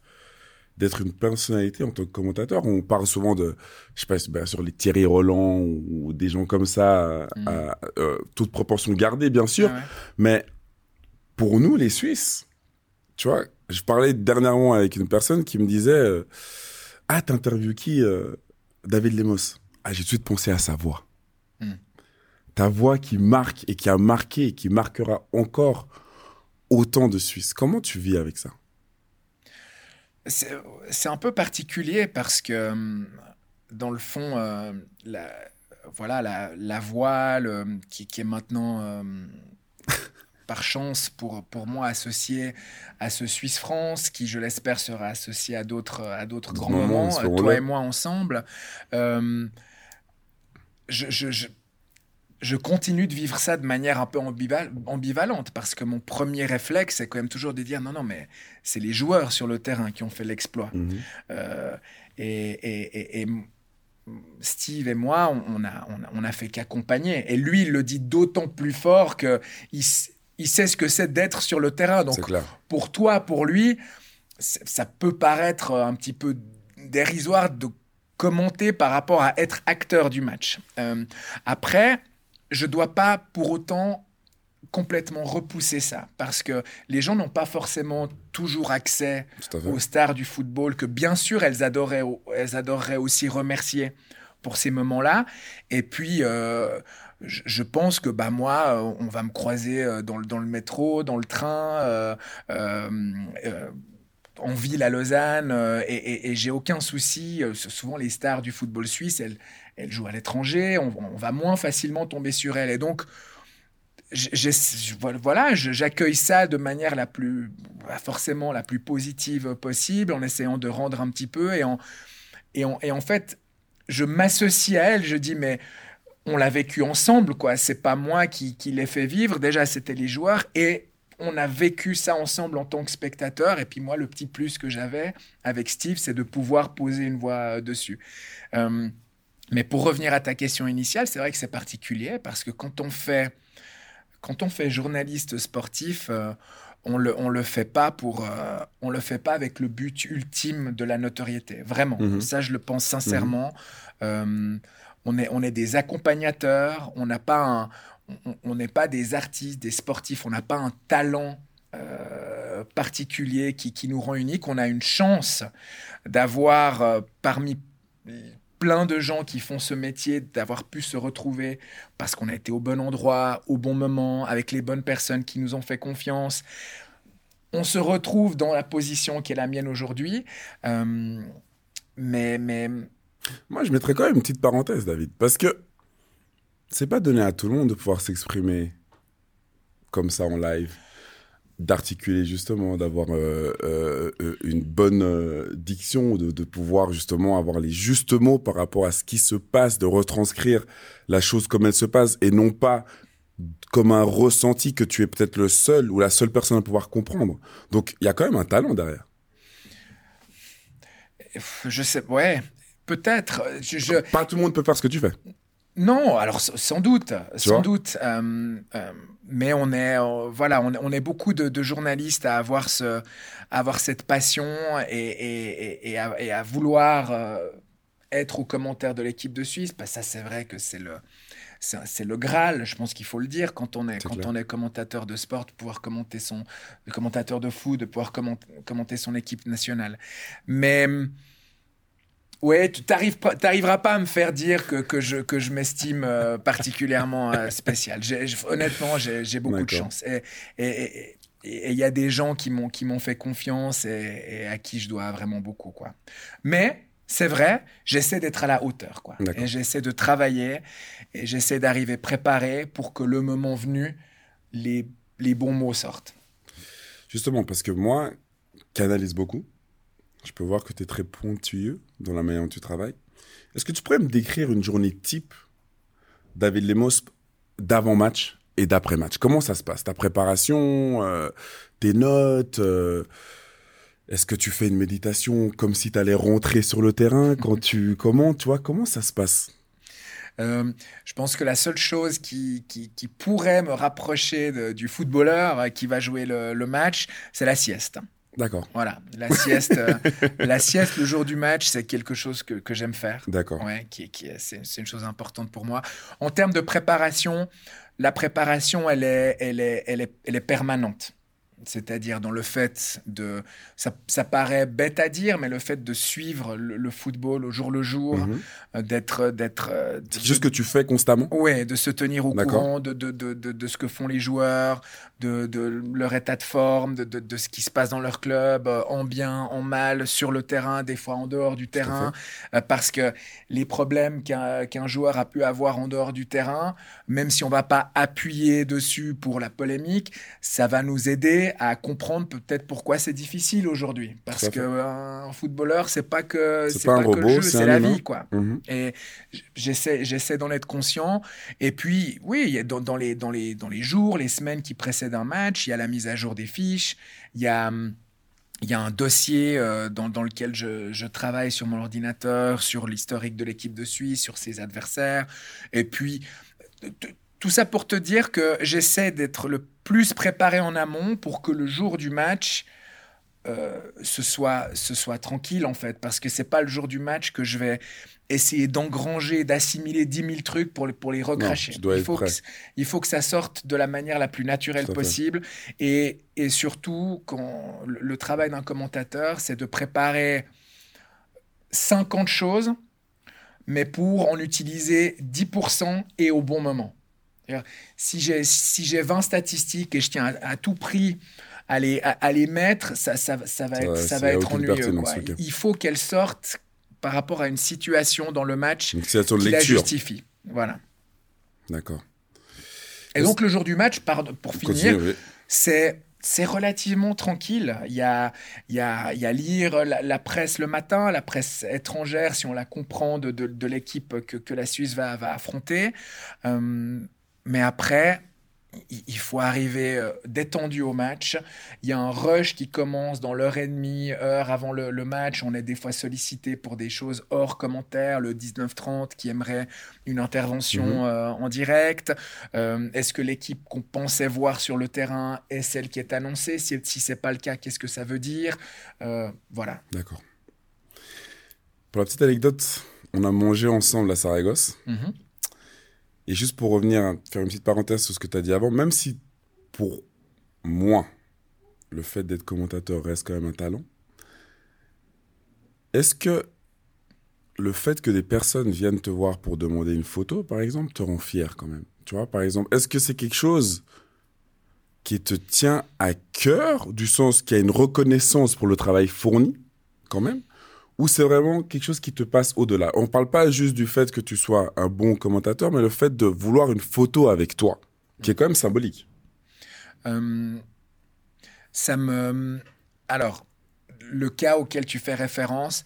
d'être une personnalité en tant que commentateur? On parle souvent de, je sais pas, bien sûr, les Thierry Roland ou, des gens comme ça, mm. à, euh, toute proportion gardée, bien sûr. Mais pour nous, les Suisses, tu vois, je parlais dernièrement avec une personne qui me disait euh, Ah, t'interviews qui euh, David Lemos? Ah, j'ai tout de suite pensé à sa voix. Ta voix qui marque et qui a marqué et qui marquera encore autant de Suisses. Comment tu vis avec ça? C'est un peu particulier parce que, hum, dans le fond, euh, la, voilà, la, voix qui, est maintenant, par chance pour, pour moi, associée à ce Suisse France, qui, je l'espère, sera associé à d'autres grands moments, toi et moi ensemble. Je, je continue de vivre ça de manière un peu ambivalente parce que mon premier réflexe, c'est quand même toujours de dire non, non, mais c'est les joueurs sur le terrain qui ont fait l'exploit. Mhm. Euh, et, Steve et moi, on a, on a, fait qu'accompagner. Et lui, il le dit d'autant plus fort qu'il il sait ce que c'est d'être sur le terrain. Donc, pour toi, pour lui, ça peut paraître un petit peu dérisoire de commenter par rapport à être acteur du match. Euh, après, je dois pas pour autant complètement repousser ça parce que les gens n'ont pas forcément toujours accès aux stars du football que bien sûr elles adoraient, elles adoreraient aussi remercier pour ces moments-là. Et puis, euh, je, pense que bah, moi, euh, on va me croiser euh, dans le, dans le métro, dans le train, en ville à Lausanne, et, et j'ai aucun souci. souvent, les stars du football suisse, elles, elle joue à l'étranger, on, va moins facilement tomber sur elle. Et donc, voilà, j'accueille ça de manière la plus, forcément la plus positive possible, en essayant de rendre un petit peu. Et en, et et en fait, je m'associe à elle, je dis, mais on l'a vécu ensemble, quoi. C'est pas moi qui, qui l'ai fait vivre. Déjà, c'était les joueurs. Et on a vécu ça ensemble en tant que spectateur. Et puis moi, le petit plus que j'avais avec Steve, c'est de pouvoir poser une voix dessus. Euh, mais pour revenir à ta question initiale, c'est vrai que c'est particulier parce que quand on fait, quand on fait journaliste sportif, euh, on le, on le fait pas pour, euh, on le fait pas avec le but ultime de la notoriété. Vraiment, mhm. ça je le pense sincèrement. Mhm. Euh, on est, on est des accompagnateurs. On n'a pas on n'est pas des artistes, des sportifs. On n'a pas un talent particulier qui, qui, nous rend unique. On a une chance d'avoir parmi plein de gens qui font ce métier, d'avoir pu se retrouver parce qu'on a été au bon endroit, au bon moment, avec les bonnes personnes qui nous ont fait confiance. On se retrouve dans la position qui est la mienne aujourd'hui. Euh, mais, mais. Moi, je mettrais quand même une petite parenthèse, David, parce que c'est pas donné à tout le monde de pouvoir s'exprimer comme ça en live d'articuler justement, d'avoir euh, euh, euh, une bonne diction, de, de, pouvoir justement avoir les justes mots par rapport à ce qui se passe, de retranscrire la chose comme elle se passe et non pas comme un ressenti que tu es peut-être le seul ou la seule personne à pouvoir comprendre. Donc il y a quand même un talent derrière. Je sais, ouais, peut-être. Je, Pas tout le monde peut faire ce que tu fais. Non, alors sans doute, sans doute. Euh, euh, mais on est, euh, voilà, on, est beaucoup de, journalistes à avoir ce, avoir cette passion et, et, à, vouloir être aux commentaires de l'équipe de Suisse. Bah, ça, c'est vrai que c'est le, c'est le Graal. Je pense qu'il faut le dire quand on est, quand on est commentateur de sport, de pouvoir commenter son, commentateur de foot, de pouvoir commenter son équipe nationale. Mais Ouais, tu n'arriveras pas à me faire dire que, que je, que je m'estime euh, particulièrement euh, spécial. honnêtement, j'ai beaucoup de chance. Et il y a des gens qui m'ont fait confiance et, à qui je dois vraiment beaucoup. Quoi. Mais c'est vrai, j'essaie d'être à la hauteur. Quoi. Et j'essaie de travailler et j'essaie d'arriver préparé pour que le moment venu, les, les bons mots sortent. Justement, parce que moi, canalise beaucoup je peux voir que tu es très pointilleux dans la manière dont tu travailles. Est-ce que tu pourrais me décrire une journée type, David Lemos, d'avant-match et d'après-match Comment ça se passe? Ta préparation, euh, tes notes euh, Est-ce que tu fais une méditation comme si tu allais rentrer sur le terrain quand tu comment tu vois comment ça se passe? Euh, je pense que la seule chose qui, qui, pourrait me rapprocher du footballeur qui va jouer le match, c'est la sieste. D'accord. Voilà, la sieste, euh, la sieste le jour du match, c'est quelque chose que, que j'aime faire. D'accord. Ouais, qui, qui c'est, une chose importante pour moi. En termes de préparation, la préparation, elle est, elle est, elle est, elle est permanente. C'est-à-dire dans le fait de, ça, ça, paraît bête à dire, mais le fait de suivre le, football au jour le jour, mhm. euh, d'être, d'être, euh, c'est juste que tu fais constamment. Ouais, de se tenir au courant de de, de, de, ce que font les joueurs, de, de leur état de forme, de, de, ce qui se passe dans leur club, euh, en bien, en mal, sur le terrain, des fois en dehors du terrain, parce que les problèmes qu'un, qu'un joueur a pu avoir en dehors du terrain, même si on va pas appuyer dessus pour la polémique, ça va nous aider à comprendre peut-être pourquoi c'est difficile aujourd'hui. Parce qu'un footballeur, c'est pas que c'est pas, que le jeu, c'est la vie, quoi. Mhm. Et j'essaie, j'essaie d'en être conscient. Et puis, oui, dans, dans, les, dans, les, dans les jours, les semaines qui précèdent un match, il y a la mise à jour des fiches, il y a il y a un dossier euh, dans, dans, lequel je, je, travaille sur mon ordinateur, sur l'historique de l'équipe de Suisse, sur ses adversaires. Et puis, tout ça pour te dire que j'essaie d'être le plus préparé en amont pour que le jour du match, euh, ce, soit, ce soit tranquille en fait. Parce que c'est pas le jour du match que je vais essayer d'engranger, d'assimiler 10 000 trucs pour, pour les recracher. il, faut que, il faut que ça sorte de la manière la plus naturelle possible. Et, et, surtout, quand le travail d'un commentateur, c'est de préparer 50 choses, mais pour en utiliser 10% et au bon moment. Si j'ai si 20 statistiques et je tiens à, tout prix à les, à, les mettre, ça, ça, ça va être, ça va être ennuyeux. Il faut qu'elles sortent par rapport à une situation dans le match qui la justifie. Voilà. D'accord. Et donc le jour du match, pour finir, c'est c'est relativement tranquille. Il y a, il y a, il y a lire la, presse le matin, la presse étrangère, si on la comprend, de, de, de l'équipe que, que, la Suisse va, va affronter. Euh, mais après, il faut arriver euh, détendu au match. Il y a un rush qui commence dans l'heure et demie, heure avant le, match. On est des fois sollicité pour des choses hors commentaire, le 19-30 qui aimerait une intervention mhm. euh, en direct. Euh, est-ce que l'équipe qu'on pensait voir sur le terrain est celle qui est annoncée? Si, si ce n'est pas le cas, qu'est-ce que ça veut dire? Voilà. D'accord. Pour la petite anecdote, on a mangé ensemble à Saragosse. Mhm. Et juste pour revenir, faire une petite parenthèse sur ce que tu as dit avant, même si pour moi, le fait d'être commentateur reste quand même un talent, est-ce que le fait que des personnes viennent te voir pour demander une photo, par exemple, te rend fier quand même? Tu vois, par exemple, est-ce que c'est quelque chose qui te tient à cœur, du sens qu'il y a une reconnaissance pour le travail fourni, quand même? Ou c'est vraiment quelque chose qui te passe au-delà? On ne parle pas juste du fait que tu sois un bon commentateur, mais le fait de vouloir une photo avec toi, qui est quand même symbolique. Euh, ça me... Alors, le cas auquel tu fais référence,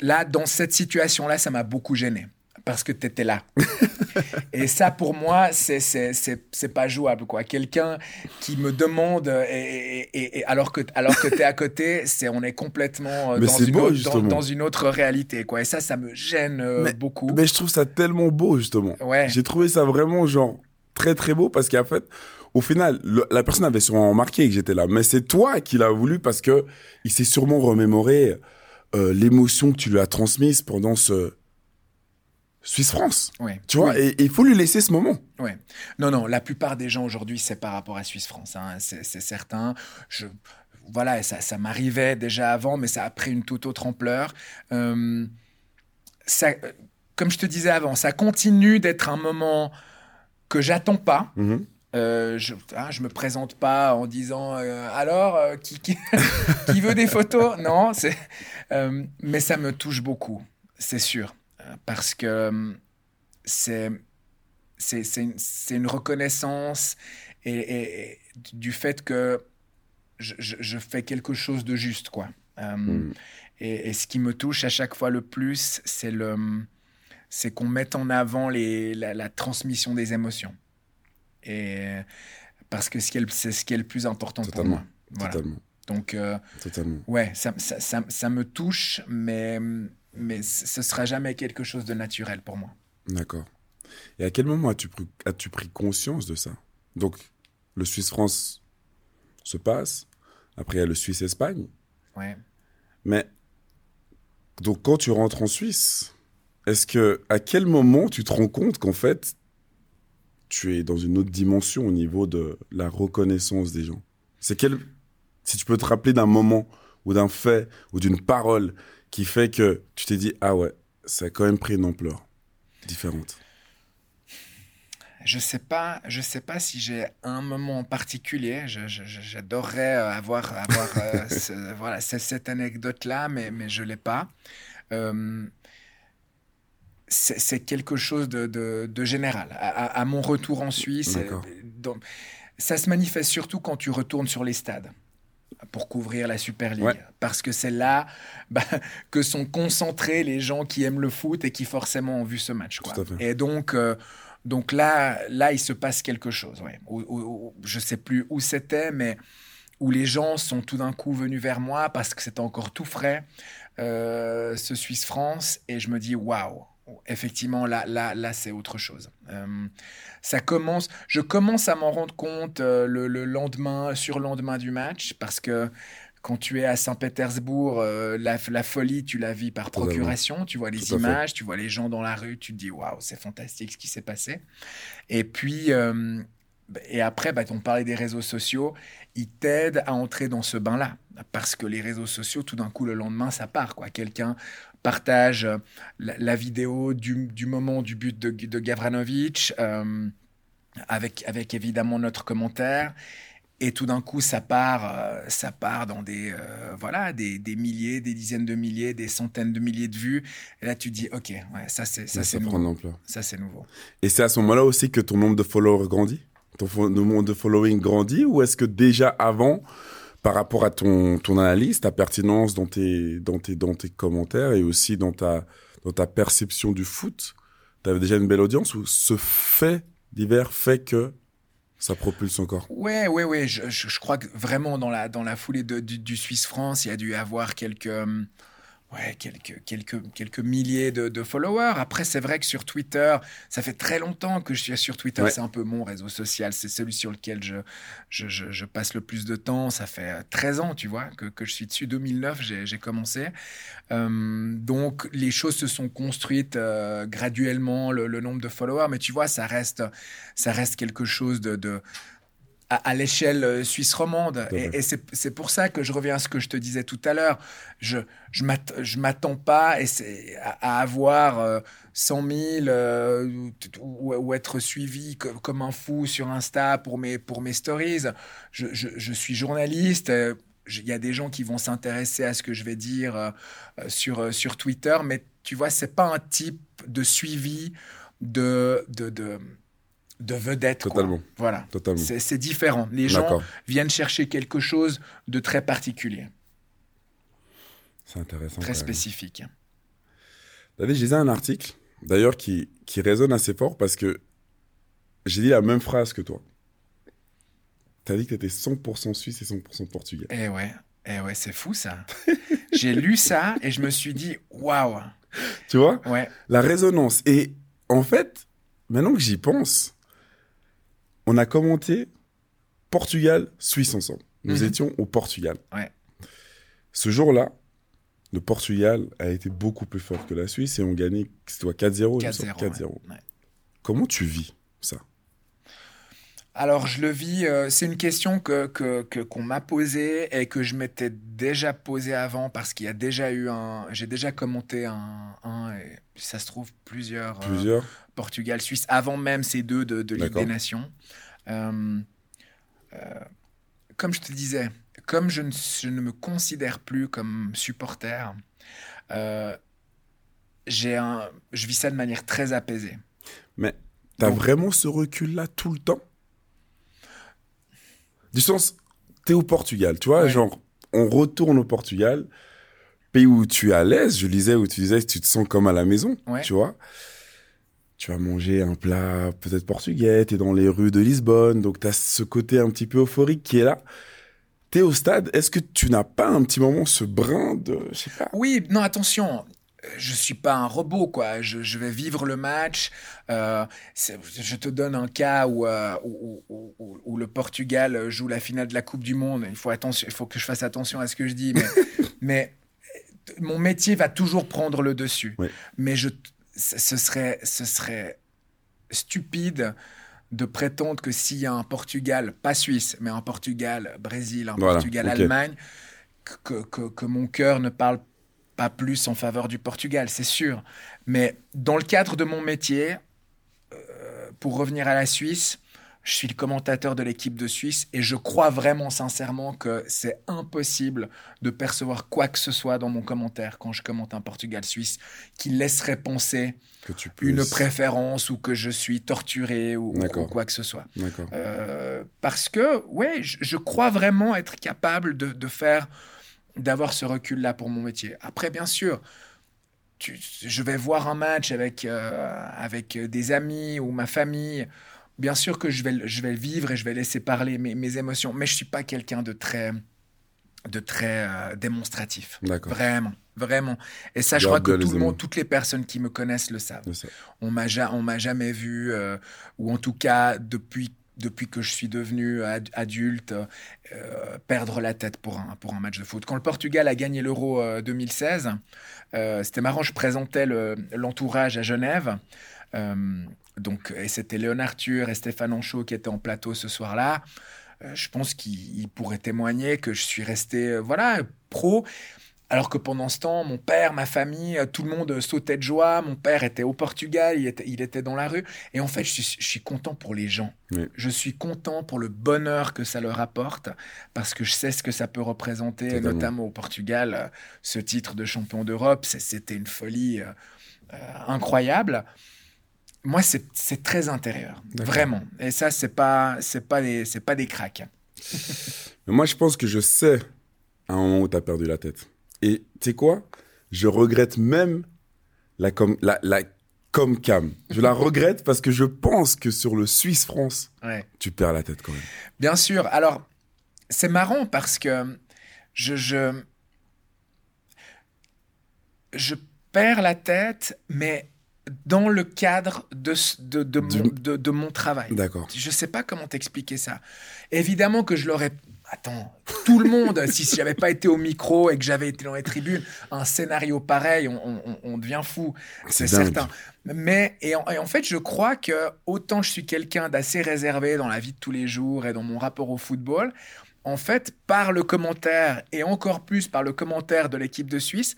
là, dans cette situation-là, ça m'a beaucoup gêné parce que tu étais là. et ça, pour moi, c'est pas jouable. quoi. Quelqu'un qui me demande, et, et, alors que, alors que tu es à côté, c'est on est complètement euh, dans, une autre, dans, une autre, réalité. quoi. Et ça, ça me gêne euh, beaucoup. Mais je trouve ça tellement beau, justement. Ouais. J'ai trouvé ça vraiment, genre, très, très beau parce qu'en fait, au final, la personne avait sûrement remarqué que j'étais là. Mais c'est toi qui l'as voulu parce que il s'est sûrement remémoré euh, l'émotion que tu lui as transmise pendant ce Suisse-France. Tu vois, et il faut lui laisser ce moment. Ouais. Non, non, la plupart des gens aujourd'hui, c'est par rapport à Suisse-France. Hein. C'est certain. Je, voilà, ça, ça m'arrivait déjà avant, mais ça a pris une toute autre ampleur. Euh, ça, comme je te disais avant, ça continue d'être un moment que j'attends pas. Mm-hmm. Euh, je ne ah, je me présente pas en disant euh, alors qui, qui, qui, veut des photos? Non c'est mais ça me touche beaucoup c'est sûr parce que euh, c'est c'est une reconnaissance et, du fait que je, je, fais quelque chose de juste quoi euh, hmm. et, ce qui me touche à chaque fois le plus c'est le c'est qu'on mette en avant les, la, transmission des émotions et parce que c'est ce qui est le plus important pour moi voilà. totalement donc euh, totalement. ouais ça, ça, ça, ça me touche mais mais ce sera jamais quelque chose de naturel pour moi. D'accord. Et à quel moment as-tu pris, as pris conscience de ça? Donc, le Suisse-France se passe. Après, il y a le Suisse-Espagne. Ouais. Mais, donc, quand tu rentres en Suisse, est-ce que, à quel moment tu te rends compte qu'en fait, tu es dans une autre dimension au niveau de la reconnaissance des gens? C'est quel, si tu peux te rappeler d'un moment ou d'un fait ou d'une parole qui fait que tu t'es dit, ah ouais, ça a quand même pris une ampleur différente je sais pas, je sais pas si j'ai un moment en particulier. J'adorerais euh, avoir, avoir euh, voilà, cette anecdote-là, mais, mais je l'ai pas. Euh, c'est quelque chose de, de, général. À, mon retour en Suisse, ça se manifeste surtout quand tu retournes sur les stades pour couvrir la Super League. Parce que c'est là bah, que sont concentrés les gens qui aiment le foot et qui forcément ont vu ce match. Quoi. Et donc, donc là, là, il se passe quelque chose. Ouais. je ne sais plus où c'était, mais où les gens sont tout d'un coup venus vers moi parce que c'était encore tout frais, euh, ce Suisse France, et je me dis waouh. Effectivement, là, là, là, c'est autre chose. Euh, ça commence. Je commence à m'en rendre compte euh, le, le, lendemain, sur lendemain du match, parce que quand tu es à Saint-Pétersbourg, euh, la, folie, tu la vis par procuration. Tu vois les images, tu vois les gens dans la rue, tu te dis waouh, c'est fantastique ce qui s'est passé. Et puis, et après, bah, on parlait des réseaux sociaux, ils t'aident à entrer dans ce bain-là. Parce que les réseaux sociaux, tout d'un coup, le lendemain, ça part. quoi. Quelqu'un partage la, vidéo du, moment du but de, de Gavranovic, euh, avec, avec évidemment notre commentaire. Et tout d'un coup, ça part, euh, ça part dans des, euh, voilà, des, des, milliers, des dizaines de milliers, des centaines de milliers de vues. Et là, tu dis, ok, ouais, ça c'est ça, c'est nouveau. Ça c'est nouveau. Et c'est à ce moment-là aussi que ton nombre de followers grandit? Ton nombre de following grandit, ou est-ce que déjà avant, par rapport à ton, ton analyse, ta pertinence dans tes, dans tes, dans tes commentaires et aussi dans ta, dans ta perception du foot, tu avais déjà une belle audience ou ce fait divers fait que ça propulse encore? Ouais, ouais, ouais. Je, je, crois que vraiment dans la, dans la foulée de, du, du Suisse France, il y a dû y avoir quelques. Ouais, quelques, quelques, quelques milliers de, followers. Après, c'est vrai que sur Twitter, ça fait très longtemps que je suis sur Twitter. C'est un peu mon réseau social. C'est celui sur lequel je, je, je, passe le plus de temps. Ça fait 13 ans, tu vois, que, que je suis dessus. 2009, j'ai commencé. Euh, donc, les choses se sont construites euh, graduellement, le, nombre de followers. Mais tu vois, ça reste, ça reste quelque chose de, de à, l'échelle euh, suisse romande. Et, c'est pour ça que je reviens à ce que je te disais tout à l'heure. Je je m'attends pas à, avoir 100 euh, 000 euh, ou, être suivi comme un fou sur Insta pour mes, pour mes stories. Je, je, suis journaliste. Il y a des gens qui vont s'intéresser à ce que je vais dire sur, sur Twitter, mais tu vois, c'est pas un type de suivi de, de, de de vedette. Totalement. Voilà. Totalement. C'est différent. Les gens viennent chercher quelque chose de très particulier. C'est intéressant. Très spécifique. David, j'ai un article, d'ailleurs, qui, qui résonne assez fort parce que j'ai dit la même phrase que toi. Tu as dit que tu étais 100% suisse et 100% portugais. Eh ouais, eh ouais c'est fou ça. j'ai lu ça et je me suis dit, waouh. Tu vois? Ouais. La résonance. Et en fait, maintenant que j'y pense, on a commenté Portugal-Suisse ensemble. Nous mhm. étions au Portugal. Ce jour-là, le Portugal a été beaucoup plus fort que la Suisse et on gagnait 4-0. 4-0. Comment tu vis ça? Alors je le vis, euh, c'est une question que qu'on m'a posée et que je m'étais déjà posée avant parce qu'il y a déjà eu un, j'ai déjà commenté un, et ça se trouve plusieurs, euh, plusieurs. Portugal, Suisse avant même ces deux de, de Ligue des Nations. Euh, comme je te disais, comme je ne, je ne, me considère plus comme supporter, j'ai un, je vis ça de manière très apaisée. Mais tu as vraiment ce recul là tout le temps? Du sens, t'es au Portugal, tu vois, genre, on retourne au Portugal, pays où tu es à l'aise, je lisais où tu disais, tu te sens comme à la maison, tu vois. Tu vas manger un plat peut-être portugais, t'es dans les rues de Lisbonne, donc t'as ce côté un petit peu euphorique qui est là. T'es au stade, est-ce que tu n'as pas un petit moment ce brin de, je sais pas. Oui, non, attention, je suis pas un robot, quoi. Je, vais vivre le match. Euh, je te donne un cas euh, où, où, le Portugal joue la finale de la Coupe du Monde. Il faut, attention, il faut que je fasse attention à ce que je dis. Mais, mais mon métier va toujours prendre le dessus. Mais je, ce, serait, ce serait stupide de prétendre que s'il y a un Portugal, pas Suisse, mais un Portugal, Brésil, un Portugal, Allemagne, que, que, mon cœur ne parle pas plus en faveur du Portugal, c'est sûr. Mais dans le cadre de mon métier, euh, pour revenir à la Suisse, je suis le commentateur de l'équipe de Suisse et je crois vraiment sincèrement que c'est impossible de percevoir quoi que ce soit dans mon commentaire quand je commente un Portugal-Suisse qui laisserait penser que tu une préférence ou que je suis torturé ou, quoi que ce soit. Euh, parce que, ouais, je, crois vraiment être capable de, faire, d'avoir ce recul-là pour mon métier. Après, bien sûr, je vais voir un match avec, euh, avec des amis ou ma famille bien sûr que je vais, je vais le vivre et je vais laisser parler mes, mes émotions, mais je suis pas quelqu'un de très, de très euh, démonstratif. Vraiment, vraiment. Et ça, je crois que tout le monde, toutes les personnes qui me connaissent le savent. On m'a on m'a jamais vu, euh, ou en tout cas depuis depuis que je suis devenu adulte, euh, perdre la tête pour un, pour un match de foot. Quand le Portugal a gagné l'Euro 2016, c'était marrant, je présentais l'entourage à Genève. Donc, et c'était Léon Arthur et Stéphane Anchaud qui étaient en plateau ce soir-là. Euh, je pense qu'ils pourraient témoigner que je suis resté, euh, voilà, pro. Alors que pendant ce temps, mon père, ma famille, euh, tout le monde sautait de joie. Mon père était au Portugal, il était, il était dans la rue. Et en fait, je suis, content pour les gens. Je suis content pour le bonheur que ça leur apporte, parce que je sais ce que ça peut représenter, notamment au Portugal. Ce titre de champion d'Europe, c'était une folie incroyable moi, c'est très intérieur, vraiment. Et ça, c'est pas, c'est pas des, c'est pas des cracks. Mais moi, je pense que je sais à un moment où tu as perdu la tête. Et tu sais quoi? Je regrette même la com, la, la com cam. Je la regrette parce que je pense que sur le Suisse-France, tu perds la tête quand même. Bien sûr. Alors, c'est marrant parce que je, je, je perds la tête, mais dans le cadre de, de, de, mon, de, mon, travail. D'accord. Je ne sais pas comment t'expliquer ça. Évidemment que je l'aurais... Attends, tout le monde, si, j'avais pas été au micro et que j'avais été dans les tribunes, un scénario pareil, on, on, devient fou, c'est certain. Mais, et en, et en, fait, je crois que autant je suis quelqu'un d'assez réservé dans la vie de tous les jours et dans mon rapport au football, en fait, par le commentaire et encore plus par le commentaire de l'équipe de Suisse,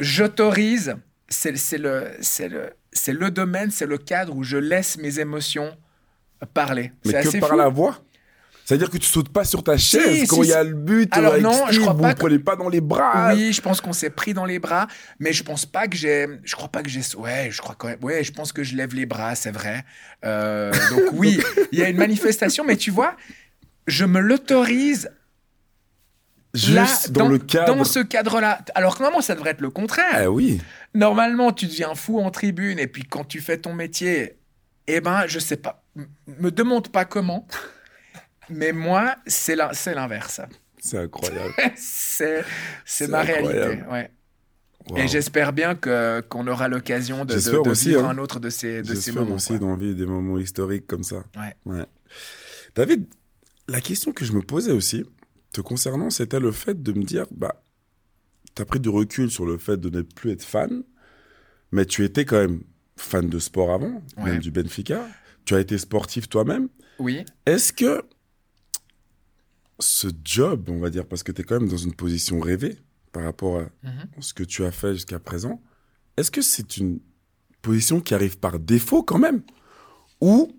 j'autorise c'est le, le, le domaine, c'est le cadre où je laisse mes émotions parler. Mais que par la voix? C'est-à-dire que tu sautes pas sur ta chaise quand il y a le but. Alors non, je crois pas. Vous prenez pas dans les bras. Oui, je pense qu'on s'est pris dans les bras, mais je pense pas que j'ai. Je crois pas que j'ai. Ouais, je crois quand même. Ouais, je pense que je lève les bras, c'est vrai. Euh, donc oui, il y a une manifestation, mais tu vois, je me l'autorise Juste dans, le cadre. Dans ce cadre-là. Alors que normalement, ça devrait être le contraire. Ah oui. Normalement, tu deviens fou en tribune et puis quand tu fais ton métier, eh ben, je sais pas. Me demande pas comment, mais moi, c'est l'inverse. C'est incroyable. c'est ma réalité. Ouais. Et j'espère bien que qu'on aura l'occasion de, de, de vivre hein. un autre de ces, de ces moments. aussi d'en vivre des moments historiques comme ça. Ouais. ouais. David, la question que je me posais aussi, te concernant, c'était le fait de me dire, bah, tu as pris du recul sur le fait de ne plus être fan, mais tu étais quand même fan de sport avant, même du Benfica. Tu as été sportif toi-même. Oui. Est-ce que ce job, on va dire, parce que tu es quand même dans une position rêvée par rapport à mhm. ce que tu as fait jusqu'à présent, est-ce que c'est une position qui arrive par défaut quand même? Ou,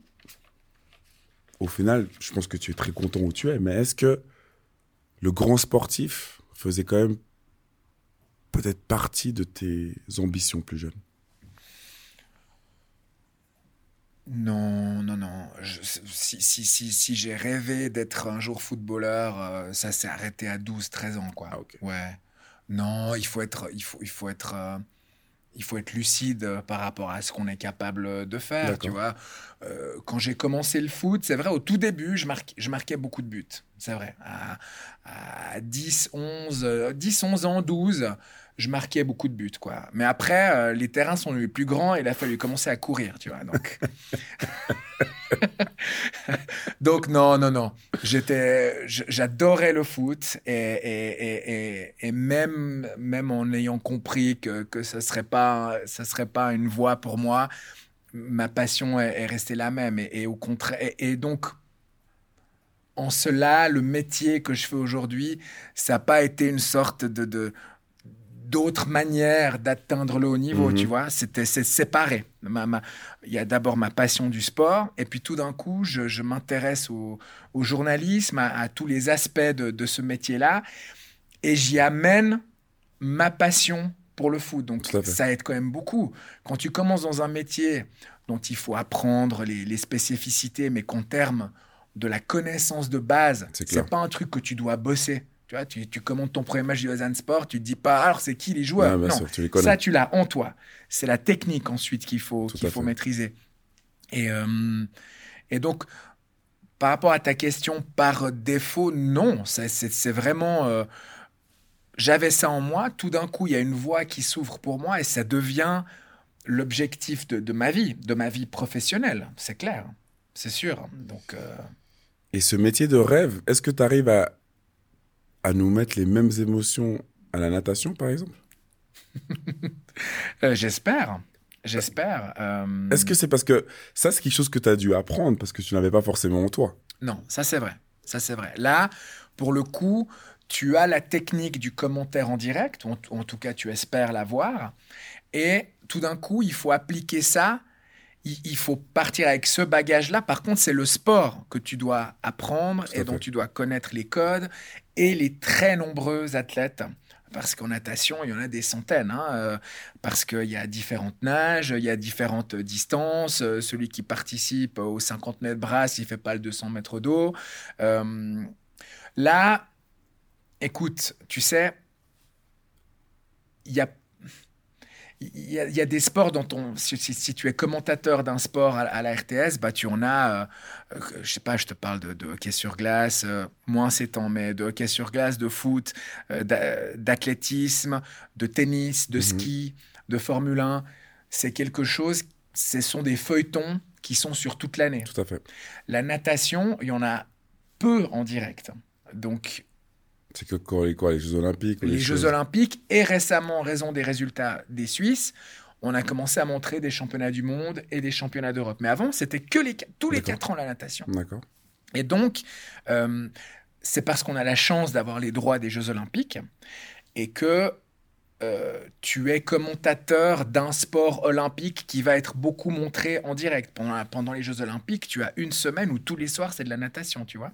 au final, je pense que tu es très content où tu es, mais est-ce que le grand sportif faisait quand même peut-être partie de tes ambitions plus jeunes? Non, non, non. si si, si, si j'ai rêvé d'être un jour footballeur, euh, ça s'est arrêté à 12, 13 ans, quoi. Ah, ouais. Non, il faut être, il faut, il faut être, euh, il faut être lucide par rapport à ce qu'on est capable de faire, tu vois. Euh, quand j'ai commencé le foot, c'est vrai, au tout début, je, marquais beaucoup de buts. C'est vrai. À, à, 10, 11, 10, 11 ans, 12, je marquais beaucoup de buts, quoi. Mais après, euh, les terrains sont devenus plus grands et il a fallu commencer à courir, tu vois. Donc, donc non, non, non. J'adorais le foot et, même, même en ayant compris que que ça serait serait pas une voie pour moi, ma passion est, restée la même. Et, au contraire, et, donc, en cela, le métier que je fais aujourd'hui, ça n'a pas été une sorte de, d'autres manières d'atteindre le haut niveau, mhm. tu vois. C'était c'est séparé. Il y a d'abord ma passion du sport, et puis tout d'un coup, je, m'intéresse au, journalisme, à, tous les aspects de, ce métier-là, et j'y amène ma passion pour le foot. Donc ça aide quand même beaucoup. Quand tu commences dans un métier dont il faut apprendre les, spécificités, mais qu'en termes de la connaissance de base, c'est pas un truc que tu dois bosser. Tu vois, tu, commandes ton premier match du Lausanne Sport, tu te dis pas alors c'est qui les joueurs? non, ça tu l'as en toi. C'est la technique ensuite qu'il faut qu'il faut maîtriser. Et euh, et donc par rapport à ta question par défaut, non, c'est vraiment euh, j'avais ça en moi. Tout d'un coup, il y a une voie qui s'ouvre pour moi et ça devient l'objectif de, ma vie, de ma vie professionnelle. C'est clair, c'est sûr. Donc. Euh, et ce métier de rêve, est-ce que tu arrives à à nous mettre les mêmes émotions à la natation, par exemple? Euh, J'espère. J'espère. Euh, Est-ce que c'est parce que ça, c'est quelque chose que tu as dû apprendre parce que tu n'avais pas forcément en toi? Non, ça c'est vrai. Ça c'est vrai. Là, pour le coup, tu as la technique du commentaire en direct, ou en, tout cas tu espères l'avoir, et tout d'un coup, il faut appliquer ça il, faut partir avec ce bagage-là. Par contre, c'est le sport que tu dois apprendre et dont tu dois connaître les codes et les très nombreux athlètes. Parce qu'en natation, il y en a des centaines, hein, euh, parce qu'il y a différentes nages, il y a différentes distances. Euh, celui qui participe aux 50 mètres brasse, il fait pas le 200 mètres d'eau. Euh, là, écoute, tu sais, il y a il y, a, des sports dont on, si, tu es commentateur d'un sport à, la RTS, bah tu en as, euh, euh, je sais pas, je te parle de, hockey sur glace, euh, moins c'est temps, mais de hockey sur glace, de foot, d'athlétisme, de tennis, de mhm. ski, de Formule 1. C'est quelque chose, ce sont des feuilletons qui sont sur toute l'année. Tout à fait. La natation, il y en a peu en direct. Donc, c'est que quoi, les Jeux Olympiques Les, Jeux Olympiques, et récemment, en raison des résultats des Suisses, on a commencé à montrer des championnats du monde et des championnats d'Europe. Mais avant, c'était que les, tous les quatre ans la natation. D'accord. Et donc, euh, c'est parce qu'on a la chance d'avoir les droits des Jeux Olympiques et que euh, tu es commentateur d'un sport olympique qui va être beaucoup montré en direct. Pendant, pendant les Jeux Olympiques, tu as une semaine où tous les soirs, c'est de la natation, tu vois.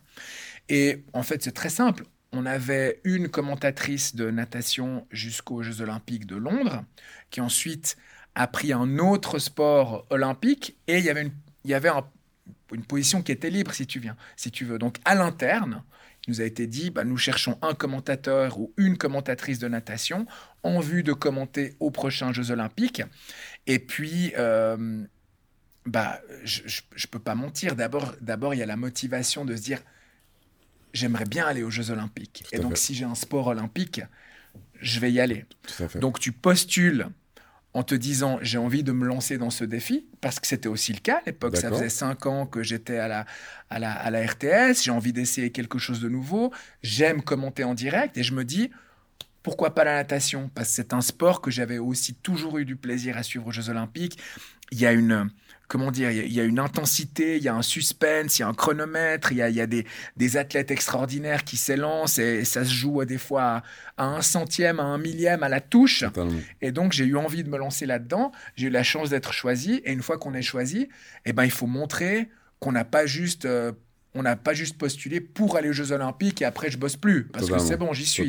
Et en fait, c'est très simple on avait une commentatrice de natation jusqu'aux Jeux Olympiques de Londres, qui ensuite a pris un autre sport olympique, et il y avait une, position qui était libre, si tu viens, si tu veux. Donc à l'interne, il nous a été dit, bah, nous cherchons un commentateur ou une commentatrice de natation en vue de commenter aux prochains Jeux Olympiques. Et puis, euh, bah, je ne peux pas mentir. D'abord, d'abord, il y a la motivation de se dire, j'aimerais bien aller aux Jeux Olympiques. et donc, si j'ai un sport olympique, je vais y aller. Donc, tu postules en te disant j'ai envie de me lancer dans ce défi, parce que c'était aussi le cas à l'époque. Ça faisait cinq ans que j'étais à la, à, la, à la RTS, j'ai envie d'essayer quelque chose de nouveau, j'aime commenter en direct, et je me dis pourquoi pas la natation? Parce que c'est un sport que j'avais aussi toujours eu du plaisir à suivre aux Jeux Olympiques. Il y a une, comment dire, il y, a une intensité, il y a un suspense, il y a un chronomètre, il y a, des, athlètes extraordinaires qui s'élancent et, ça se joue des fois à, un centième, à un millième, à la touche. Et donc j'ai eu envie de me lancer là-dedans. J'ai eu la chance d'être choisi et une fois qu'on est choisi, eh ben il faut montrer qu'on n'a pas juste euh, on n'a pas juste postulé pour aller aux Jeux Olympiques et après je bosse plus parce que c'est bon, j'y suis.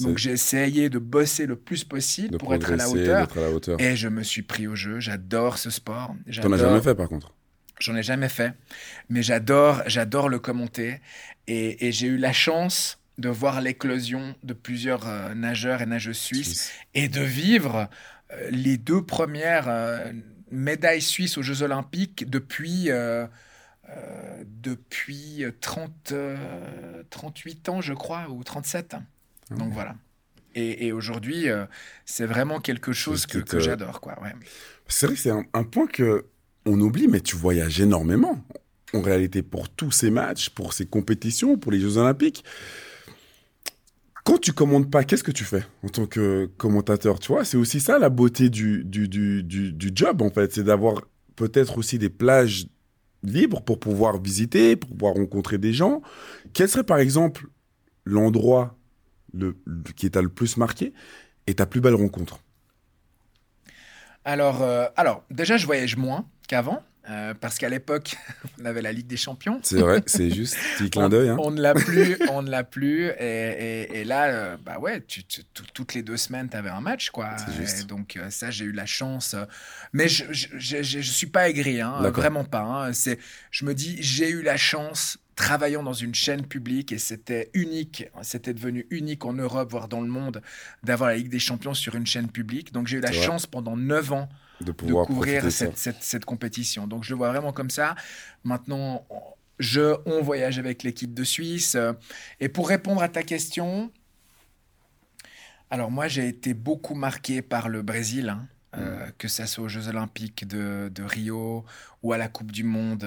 Donc j'ai essayé de bosser le plus possible pour être à, la hauteur, Et je me suis pris au jeu. J'adore ce sport. T'en as jamais fait par contre. J'en ai jamais fait, mais j'adore, j'adore le commenter. Et, j'ai eu la chance de voir l'éclosion de plusieurs euh, nageurs et nageuses suisses et de vivre euh, les deux premières euh, médailles suisses aux Jeux Olympiques depuis euh, depuis 30, 38 euh, ans, je crois, ou 37. Ah Donc voilà. Et, aujourd'hui, euh, c'est vraiment quelque chose que, que j'adore. quoi. Ouais. C'est vrai que c'est un, point que on oublie, mais tu voyages énormément. En réalité, pour tous ces matchs, pour ces compétitions, pour les Jeux Olympiques. Quand tu commandes pas, qu'est-ce que tu fais en tant que commentateur? Tu vois, c'est aussi ça la beauté du, du, du, du, du job, en fait. C'est d'avoir peut-être aussi des plages libres pour pouvoir visiter, pour pouvoir rencontrer des gens. Quel serait par exemple l'endroit le, qui t'a le plus marqué et ta plus belle rencontre? Alors, euh, alors, déjà, je voyage moins qu'avant. Euh, parce qu'à l'époque, on avait la Ligue des Champions. C'est vrai, c'est juste petit clin d'œil. Hein. On, ne l'a plus, on ne l'a plus. Et, là, euh, bah ouais, toutes les deux semaines, tu avais un match, quoi. donc ça, j'ai eu la chance. mais je, je, suis pas aigri, hein, vraiment pas. Hein. C'est, je me dis, j'ai eu la chance travaillant dans une chaîne publique et c'était unique, c'était devenu unique en Europe, voire dans le monde, d'avoir la Ligue des Champions sur une chaîne publique. Donc j'ai eu la chance pendant 9 ans de, pouvoir couvrir cette, compétition. Donc je le vois vraiment comme ça. Maintenant, je, on voyage avec l'équipe de Suisse. Et pour répondre à ta question, alors moi j'ai été beaucoup marqué par le Brésil. Hein. Euh, mm. que ça soit aux Jeux Olympiques de, Rio ou à la Coupe du Monde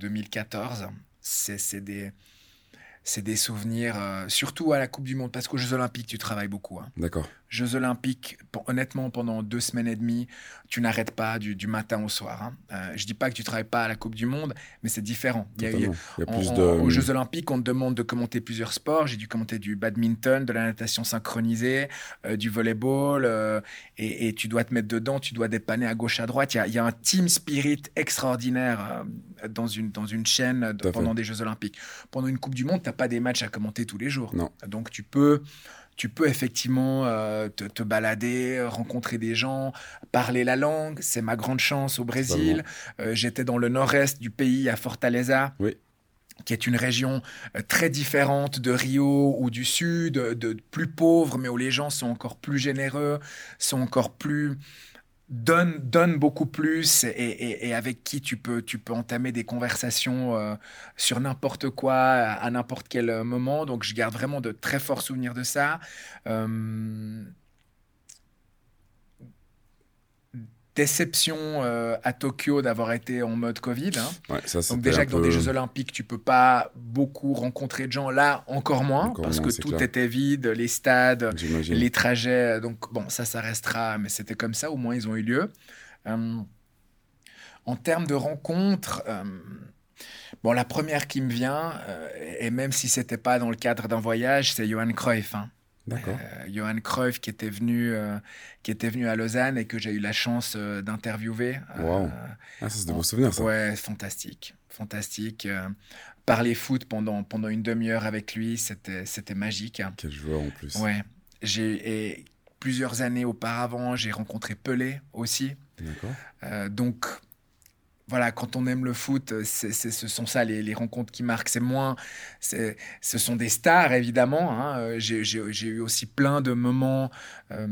2014. Euh, c'est des, des souvenirs, euh, surtout à la Coupe du Monde, parce qu'aux Jeux Olympiques, tu travailles beaucoup. Hein. D'accord. Jeux Olympiques, honnêtement, pendant deux semaines et demie, tu n'arrêtes pas du, matin au soir. Hein. Euh, je dis pas que tu travailles pas à la Coupe du Monde, mais c'est différent. Il y a, plus de... Aux Jeux Olympiques, on te demande de commenter plusieurs sports. J'ai dû commenter du badminton, de la natation synchronisée, euh, du volleyball, euh, et, tu dois te mettre dedans, tu dois dépanner à gauche, à droite. Il y a, un team spirit extraordinaire dans, une, dans une chaîne pendant des Jeux Olympiques. Pendant une Coupe du Monde, tu n'as pas des matchs à commenter tous les jours. Non. Donc tu peux tu peux effectivement euh, te, balader, rencontrer des gens, parler la langue. C'est ma grande chance au Brésil. Euh, j'étais dans le nord-est du pays, à Fortaleza. qui est une région euh, très différente de Rio ou du sud, de plus pauvre, mais où les gens sont encore plus généreux, sont encore plus donne, donne beaucoup plus et, avec qui tu peux, tu peux entamer des conversations euh, sur n'importe quoi à, n'importe quel moment. Donc je garde vraiment de très forts souvenirs de ça. Euh, déception euh, à Tokyo d'avoir été en mode Covid. Hein. Donc déjà que dans des Jeux Olympiques, tu peux pas beaucoup rencontrer de gens. Là, encore moins, parce que tout était vide, les stades, les trajets. Donc bon, ça, ça restera. Mais c'était comme ça, au moins ils ont eu lieu. Euh, en termes de rencontres, euh, bon, la première qui me vient, et même si c'était pas dans le cadre d'un voyage, c'est Johan Cruyff. Hein. D'accord. Euh, Johan Cruyff qui était venu euh, qui était venu à Lausanne et que j'ai eu la chance euh, d'interviewer. Wow. ah, ça c'est de beaux souvenirs ça. Ouais, fantastique, fantastique. parler foot pendant pendant une demi-heure avec lui, c'était c'était magique. Quel joueur en plus. Ouais. J'ai et plusieurs années auparavant, j'ai rencontré Pelé aussi. D'accord. donc voilà, quand on aime le foot, ce sont ça les, rencontres qui marquent. C'est moins, ce sont des stars évidemment. Hein. J'ai eu aussi plein de moments. Euh,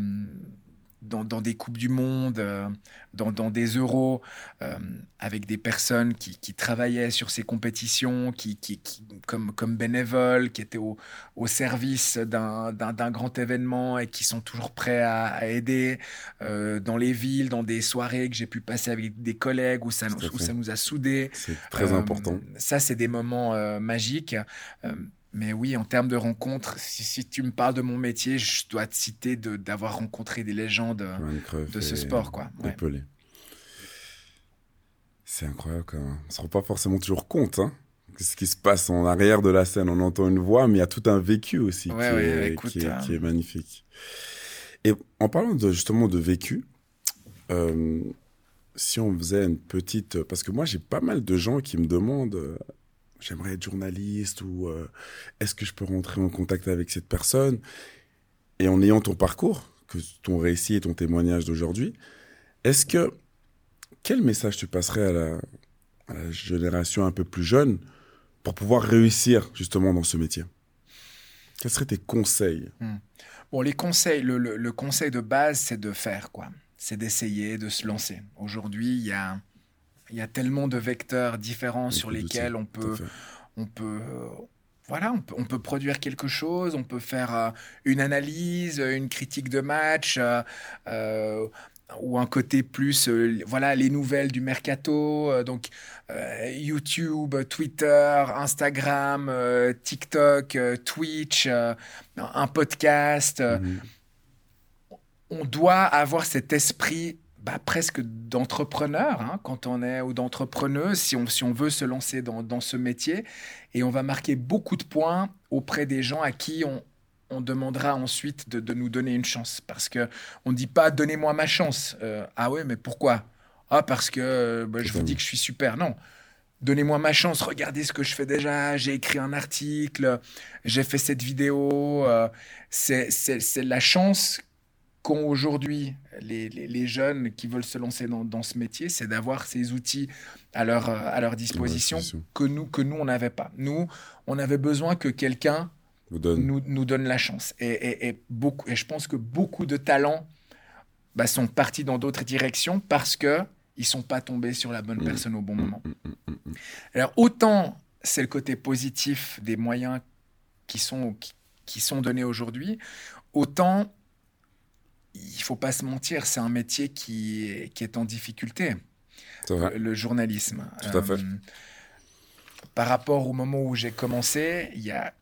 dans, des Coupes du Monde, euh, dans, des Euros, euh, avec des personnes qui, travaillaient sur ces compétitions, qui, qui, comme, comme bénévoles, qui étaient au, service d'un grand événement et qui sont toujours prêts à, aider euh, dans les villes, dans des soirées que j'ai pu passer avec des collègues où ça, où ça nous a soudés. C'est très important. Ça, c'est des moments magiques. Mais oui, en termes de rencontres, si, tu me parles de mon métier, je dois te citer d'avoir rencontré des légendes de ce sport. quoi. C'est incroyable quand même. On ne se rend pas forcément toujours compte hein, de ce qui se passe en arrière de la scène. On entend une voix, mais il y a tout un vécu aussi qui, est, euh, qui, est, magnifique. Et en parlant de, justement de vécu, euh, si on faisait une petite... Parce que moi, j'ai pas mal de gens qui me demandent euh, j'aimerais être journaliste ou euh, est-ce que je peux rentrer en contact avec cette personne? Et en ayant ton parcours, que ton récit et ton témoignage d'aujourd'hui, est-ce que quel message tu passerais à la, génération un peu plus jeune pour pouvoir réussir justement dans ce métier? Quels seraient tes conseils? Hmm. Bon, les conseils, le, le conseil de base, c'est de faire quoi. C'est d'essayer, de se lancer. Aujourd'hui, il y a il y a tellement de vecteurs différents sur lesquels on peut, on peut, voilà, on peut, produire quelque chose, on peut faire euh, une analyse, une critique de match, euh, euh, ou un côté plus, voilà, les nouvelles du mercato, donc YouTube, Twitter, Instagram, TikTok, Twitch, un podcast. Mhm. On doit avoir cet esprit bah, presque d'entrepreneur, hein, quand on est, ou d'entrepreneuse, si on, si on veut se lancer dans, dans, ce métier. Et on va marquer beaucoup de points auprès des gens à qui on, on demandera ensuite de, de, nous donner une chance. Parce qu'on ne dit pas donnez-moi ma chance. Euh, ah ouais, mais pourquoi? Ah, parce que bah, je vous dis que je suis super. Non. Donnez-moi ma chance, regardez ce que je fais déjà, j'ai écrit un article, j'ai fait cette vidéo. Euh, c'est la chance qu'ont aujourd'hui les, les, les, jeunes qui veulent se lancer dans, dans ce métier, c'est d'avoir ces outils à leur, à leur disposition que nous, que nous, on n'avait pas. Nous, on avait besoin que quelqu'un nous, nous, donne la chance. Et, et, et, beaucoup, et je pense que beaucoup de talents bah, sont partis dans d'autres directions parce que ils sont pas tombés sur la bonne mmh. personne au bon mmh, moment. Mmh, Alors autant c'est le côté positif des moyens qui sont, qui, qui sont donnés aujourd'hui, autant il faut pas se mentir, c'est un métier qui est, qui est en difficulté, le, le, journalisme. Tout à fait. Euh, par rapport au moment où j'ai commencé, il y a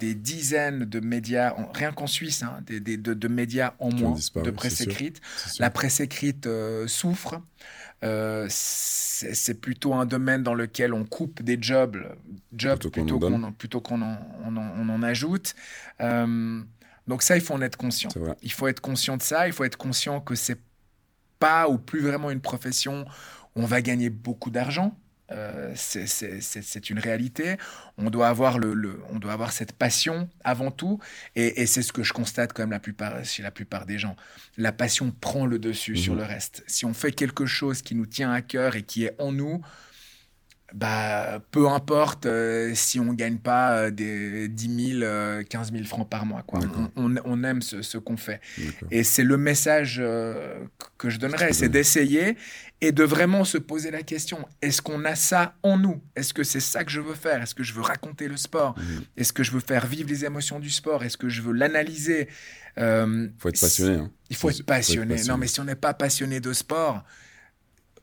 des dizaines de médias, rien qu'en Suisse, hein, des, des, de, de, médias en moins de presse écrite. La presse écrite euh, souffre. Euh, c'est plutôt un domaine dans lequel on coupe des jobs, jobs plutôt qu'on qu en, on en, on en, ajoute. Euh, donc ça, il faut en être conscient. Il faut être conscient de ça. Il faut être conscient que c'est pas ou plus vraiment une profession où on va gagner beaucoup d'argent. Euh, c'est une réalité. On doit avoir le, le, on doit avoir cette passion avant tout, et, et c'est ce que je constate quand même la plupart chez la plupart des gens. La passion prend le dessus mmh. sur le reste. Si on fait quelque chose qui nous tient à cœur et qui est en nous, bah, peu importe euh, si on gagne pas euh, des 10 000, euh, 15 000 francs par mois. Quoi. On, on, on, aime ce, ce qu'on fait. Et c'est le message euh, que je donnerais, c'est d'essayer et de vraiment se poser la question, est-ce qu'on a ça en nous? Est-ce que c'est ça que je veux faire? Est-ce que je veux raconter le sport? Mmh. Est-ce que je veux faire vivre les émotions du sport? Est-ce que je veux l'analyser? Il faut être passionné. Hein. Il faut, faut, être passionné. faut être passionné. Non, mais si on n'est pas passionné de sport,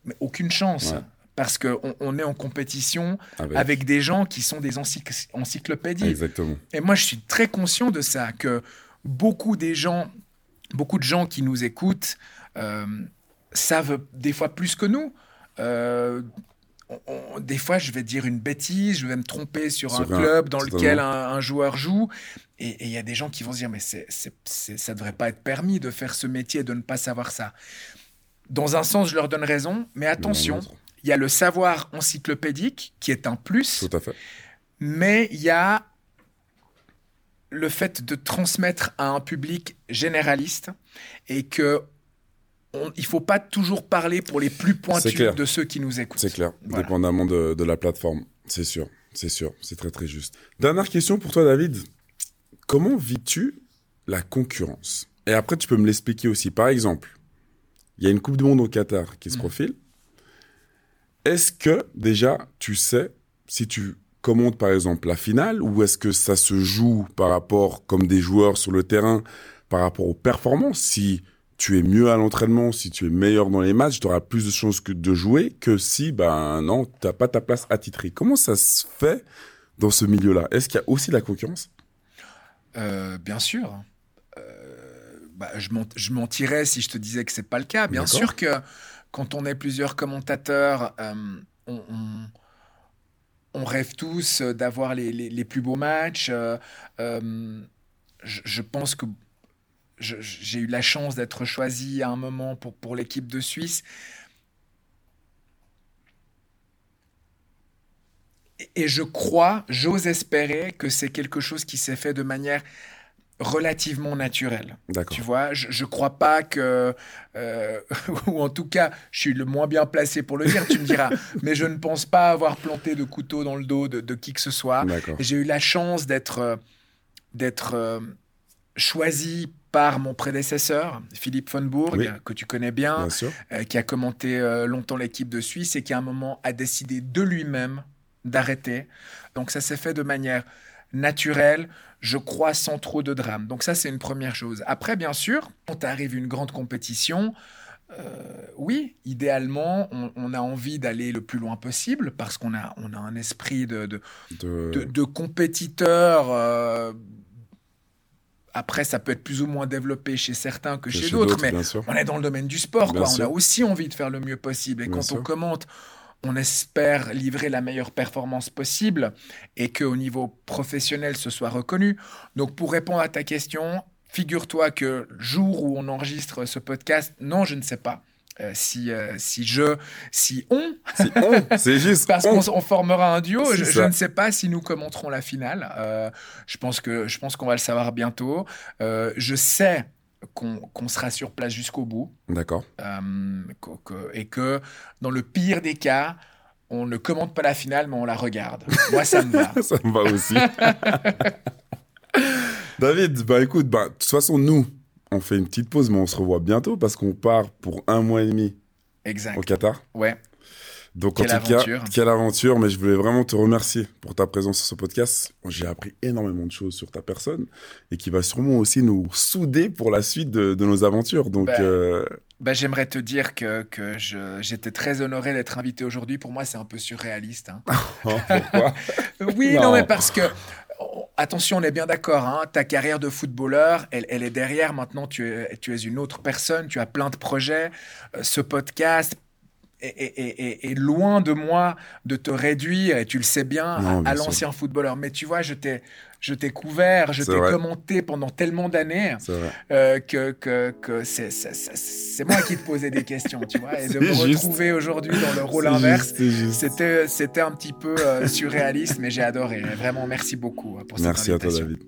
mais aucune chance. Ouais parce qu'on on est en compétition avec. avec. des gens qui sont des encycl encyclopédies. Exactement. Et moi, je suis très conscient de ça, que beaucoup des gens, beaucoup de gens qui nous écoutent euh, savent des fois plus que nous. Euh, on, des fois, je vais dire une bêtise, je vais me tromper sur, sur un, club dans lequel un, un, joueur joue. Et il y a des gens qui vont se dire, mais c'est, ça ne devrait pas être permis de faire ce métier et de ne pas savoir ça. Dans un sens, je leur donne raison, mais attention, il y a le savoir encyclopédique qui est un plus. Tout à fait. Mais il y a le fait de transmettre à un public généraliste et que on, il faut pas toujours parler pour les plus pointus de ceux qui nous écoutent. C'est clair, voilà. dépendamment de, de la plateforme. C'est sûr, c'est sûr, c'est très très juste. Dernière question pour toi, David. Comment vis-tu la concurrence? Et après, tu peux me l'expliquer aussi. Par exemple, il y a une Coupe du Monde au Qatar qui se mmh. Est-ce que déjà tu sais si tu commandes par exemple la finale ou est-ce que ça se joue par rapport comme des joueurs sur le terrain par rapport aux performances? Si tu es mieux à l'entraînement, si tu es meilleur dans les matchs, tu auras plus de chances que de jouer que si ben non, tu n'as pas ta place attitrée. Comment ça se fait dans ce milieu-là? Est-ce qu'il y a aussi de la concurrence? Euh, Bien sûr. Euh, bah, je mentirais si je te disais que c'est pas le cas. Bien sûr que quand on est plusieurs commentateurs, euh, on, rêve tous d'avoir les, les, plus beaux matchs. Euh, euh, je, je, pense que j'ai eu la chance d'être choisi à un moment pour, pour l'équipe de Suisse. Et je crois, j'ose espérer que c'est quelque chose qui s'est fait de manière relativement naturel. Tu vois, je, je crois pas que, euh, ou en tout cas, je suis le moins bien placé pour le dire, tu me diras, mais je ne pense pas avoir planté de couteau dans le dos de, de qui que ce soit. J'ai eu la chance d'être euh, d'être euh, choisi par mon prédécesseur, Philippe von Bourg, oui. que tu connais bien, bien euh, qui a commenté longtemps l'équipe de Suisse et qui à un moment a décidé de lui-même d'arrêter. Donc ça s'est fait de manière naturelle je crois, sans trop de drame. Donc ça, c'est une première chose. Après, bien sûr, quand arrive une grande compétition, euh, oui, idéalement, on, on, a envie d'aller le plus loin possible parce qu'on a, on a un esprit de, de, de... de, de compétiteur euh, après, ça peut être plus ou moins développé chez certains que, chez, d'autres, mais on est dans le domaine du sport. Quoi. On a aussi envie de faire le mieux possible. Et quand on commente, on espère livrer la meilleure performance possible et qu'au niveau professionnel, ce soit reconnu. Donc, pour répondre à ta question, figure-toi que le jour où on enregistre ce podcast, non, je ne sais pas. Euh, si, euh, si je, si on, si on c'est juste parce qu'on formera un duo. Je, ne sais pas si nous commenterons la finale. Euh, je pense que je pense qu'on va le savoir bientôt. je sais qu'on sera sur place jusqu'au bout. D'accord. et que dans le pire des cas, on ne commente pas la finale, mais on la regarde. Moi, ça me va. ça me va aussi. David, bah écoute, bah, de toute façon, nous, on fait une petite pause, mais on se revoit bientôt parce qu'on part pour un mois et demi exact. au Qatar. Ouais. Donc, quelle en tout aventure. cas, quelle aventure. Mais je voulais vraiment te remercier pour ta présence sur ce podcast. J'ai appris énormément de choses sur ta personne et qui va sûrement aussi nous souder pour la suite de, nos aventures. Donc, bah, euh, bah, j'aimerais te dire que, que j'étais très honoré d'être invité aujourd'hui. Pour moi, c'est un peu surréaliste. Hein. Oh, pourquoi Oui, non. mais parce que attention, on est bien d'accord, hein, ta carrière de footballeur, elle, est derrière. Maintenant, tu es, tu es une autre personne, tu as plein de projets. Euh, ce podcast est, loin de moi de te réduire, et tu le sais bien, à, l'ancien footballeur. Mais tu vois, je t'ai je t'ai couvert, je t'ai commenté pendant tellement d'années euh, que, que, que c'est, moi qui te posais des questions, tu vois. Et de me retrouver aujourd'hui dans le rôle inverse, c'était, c'était un petit peu euh, surréaliste, mais j'ai adoré. Vraiment, merci beaucoup euh, pour cette Merci à toi, David.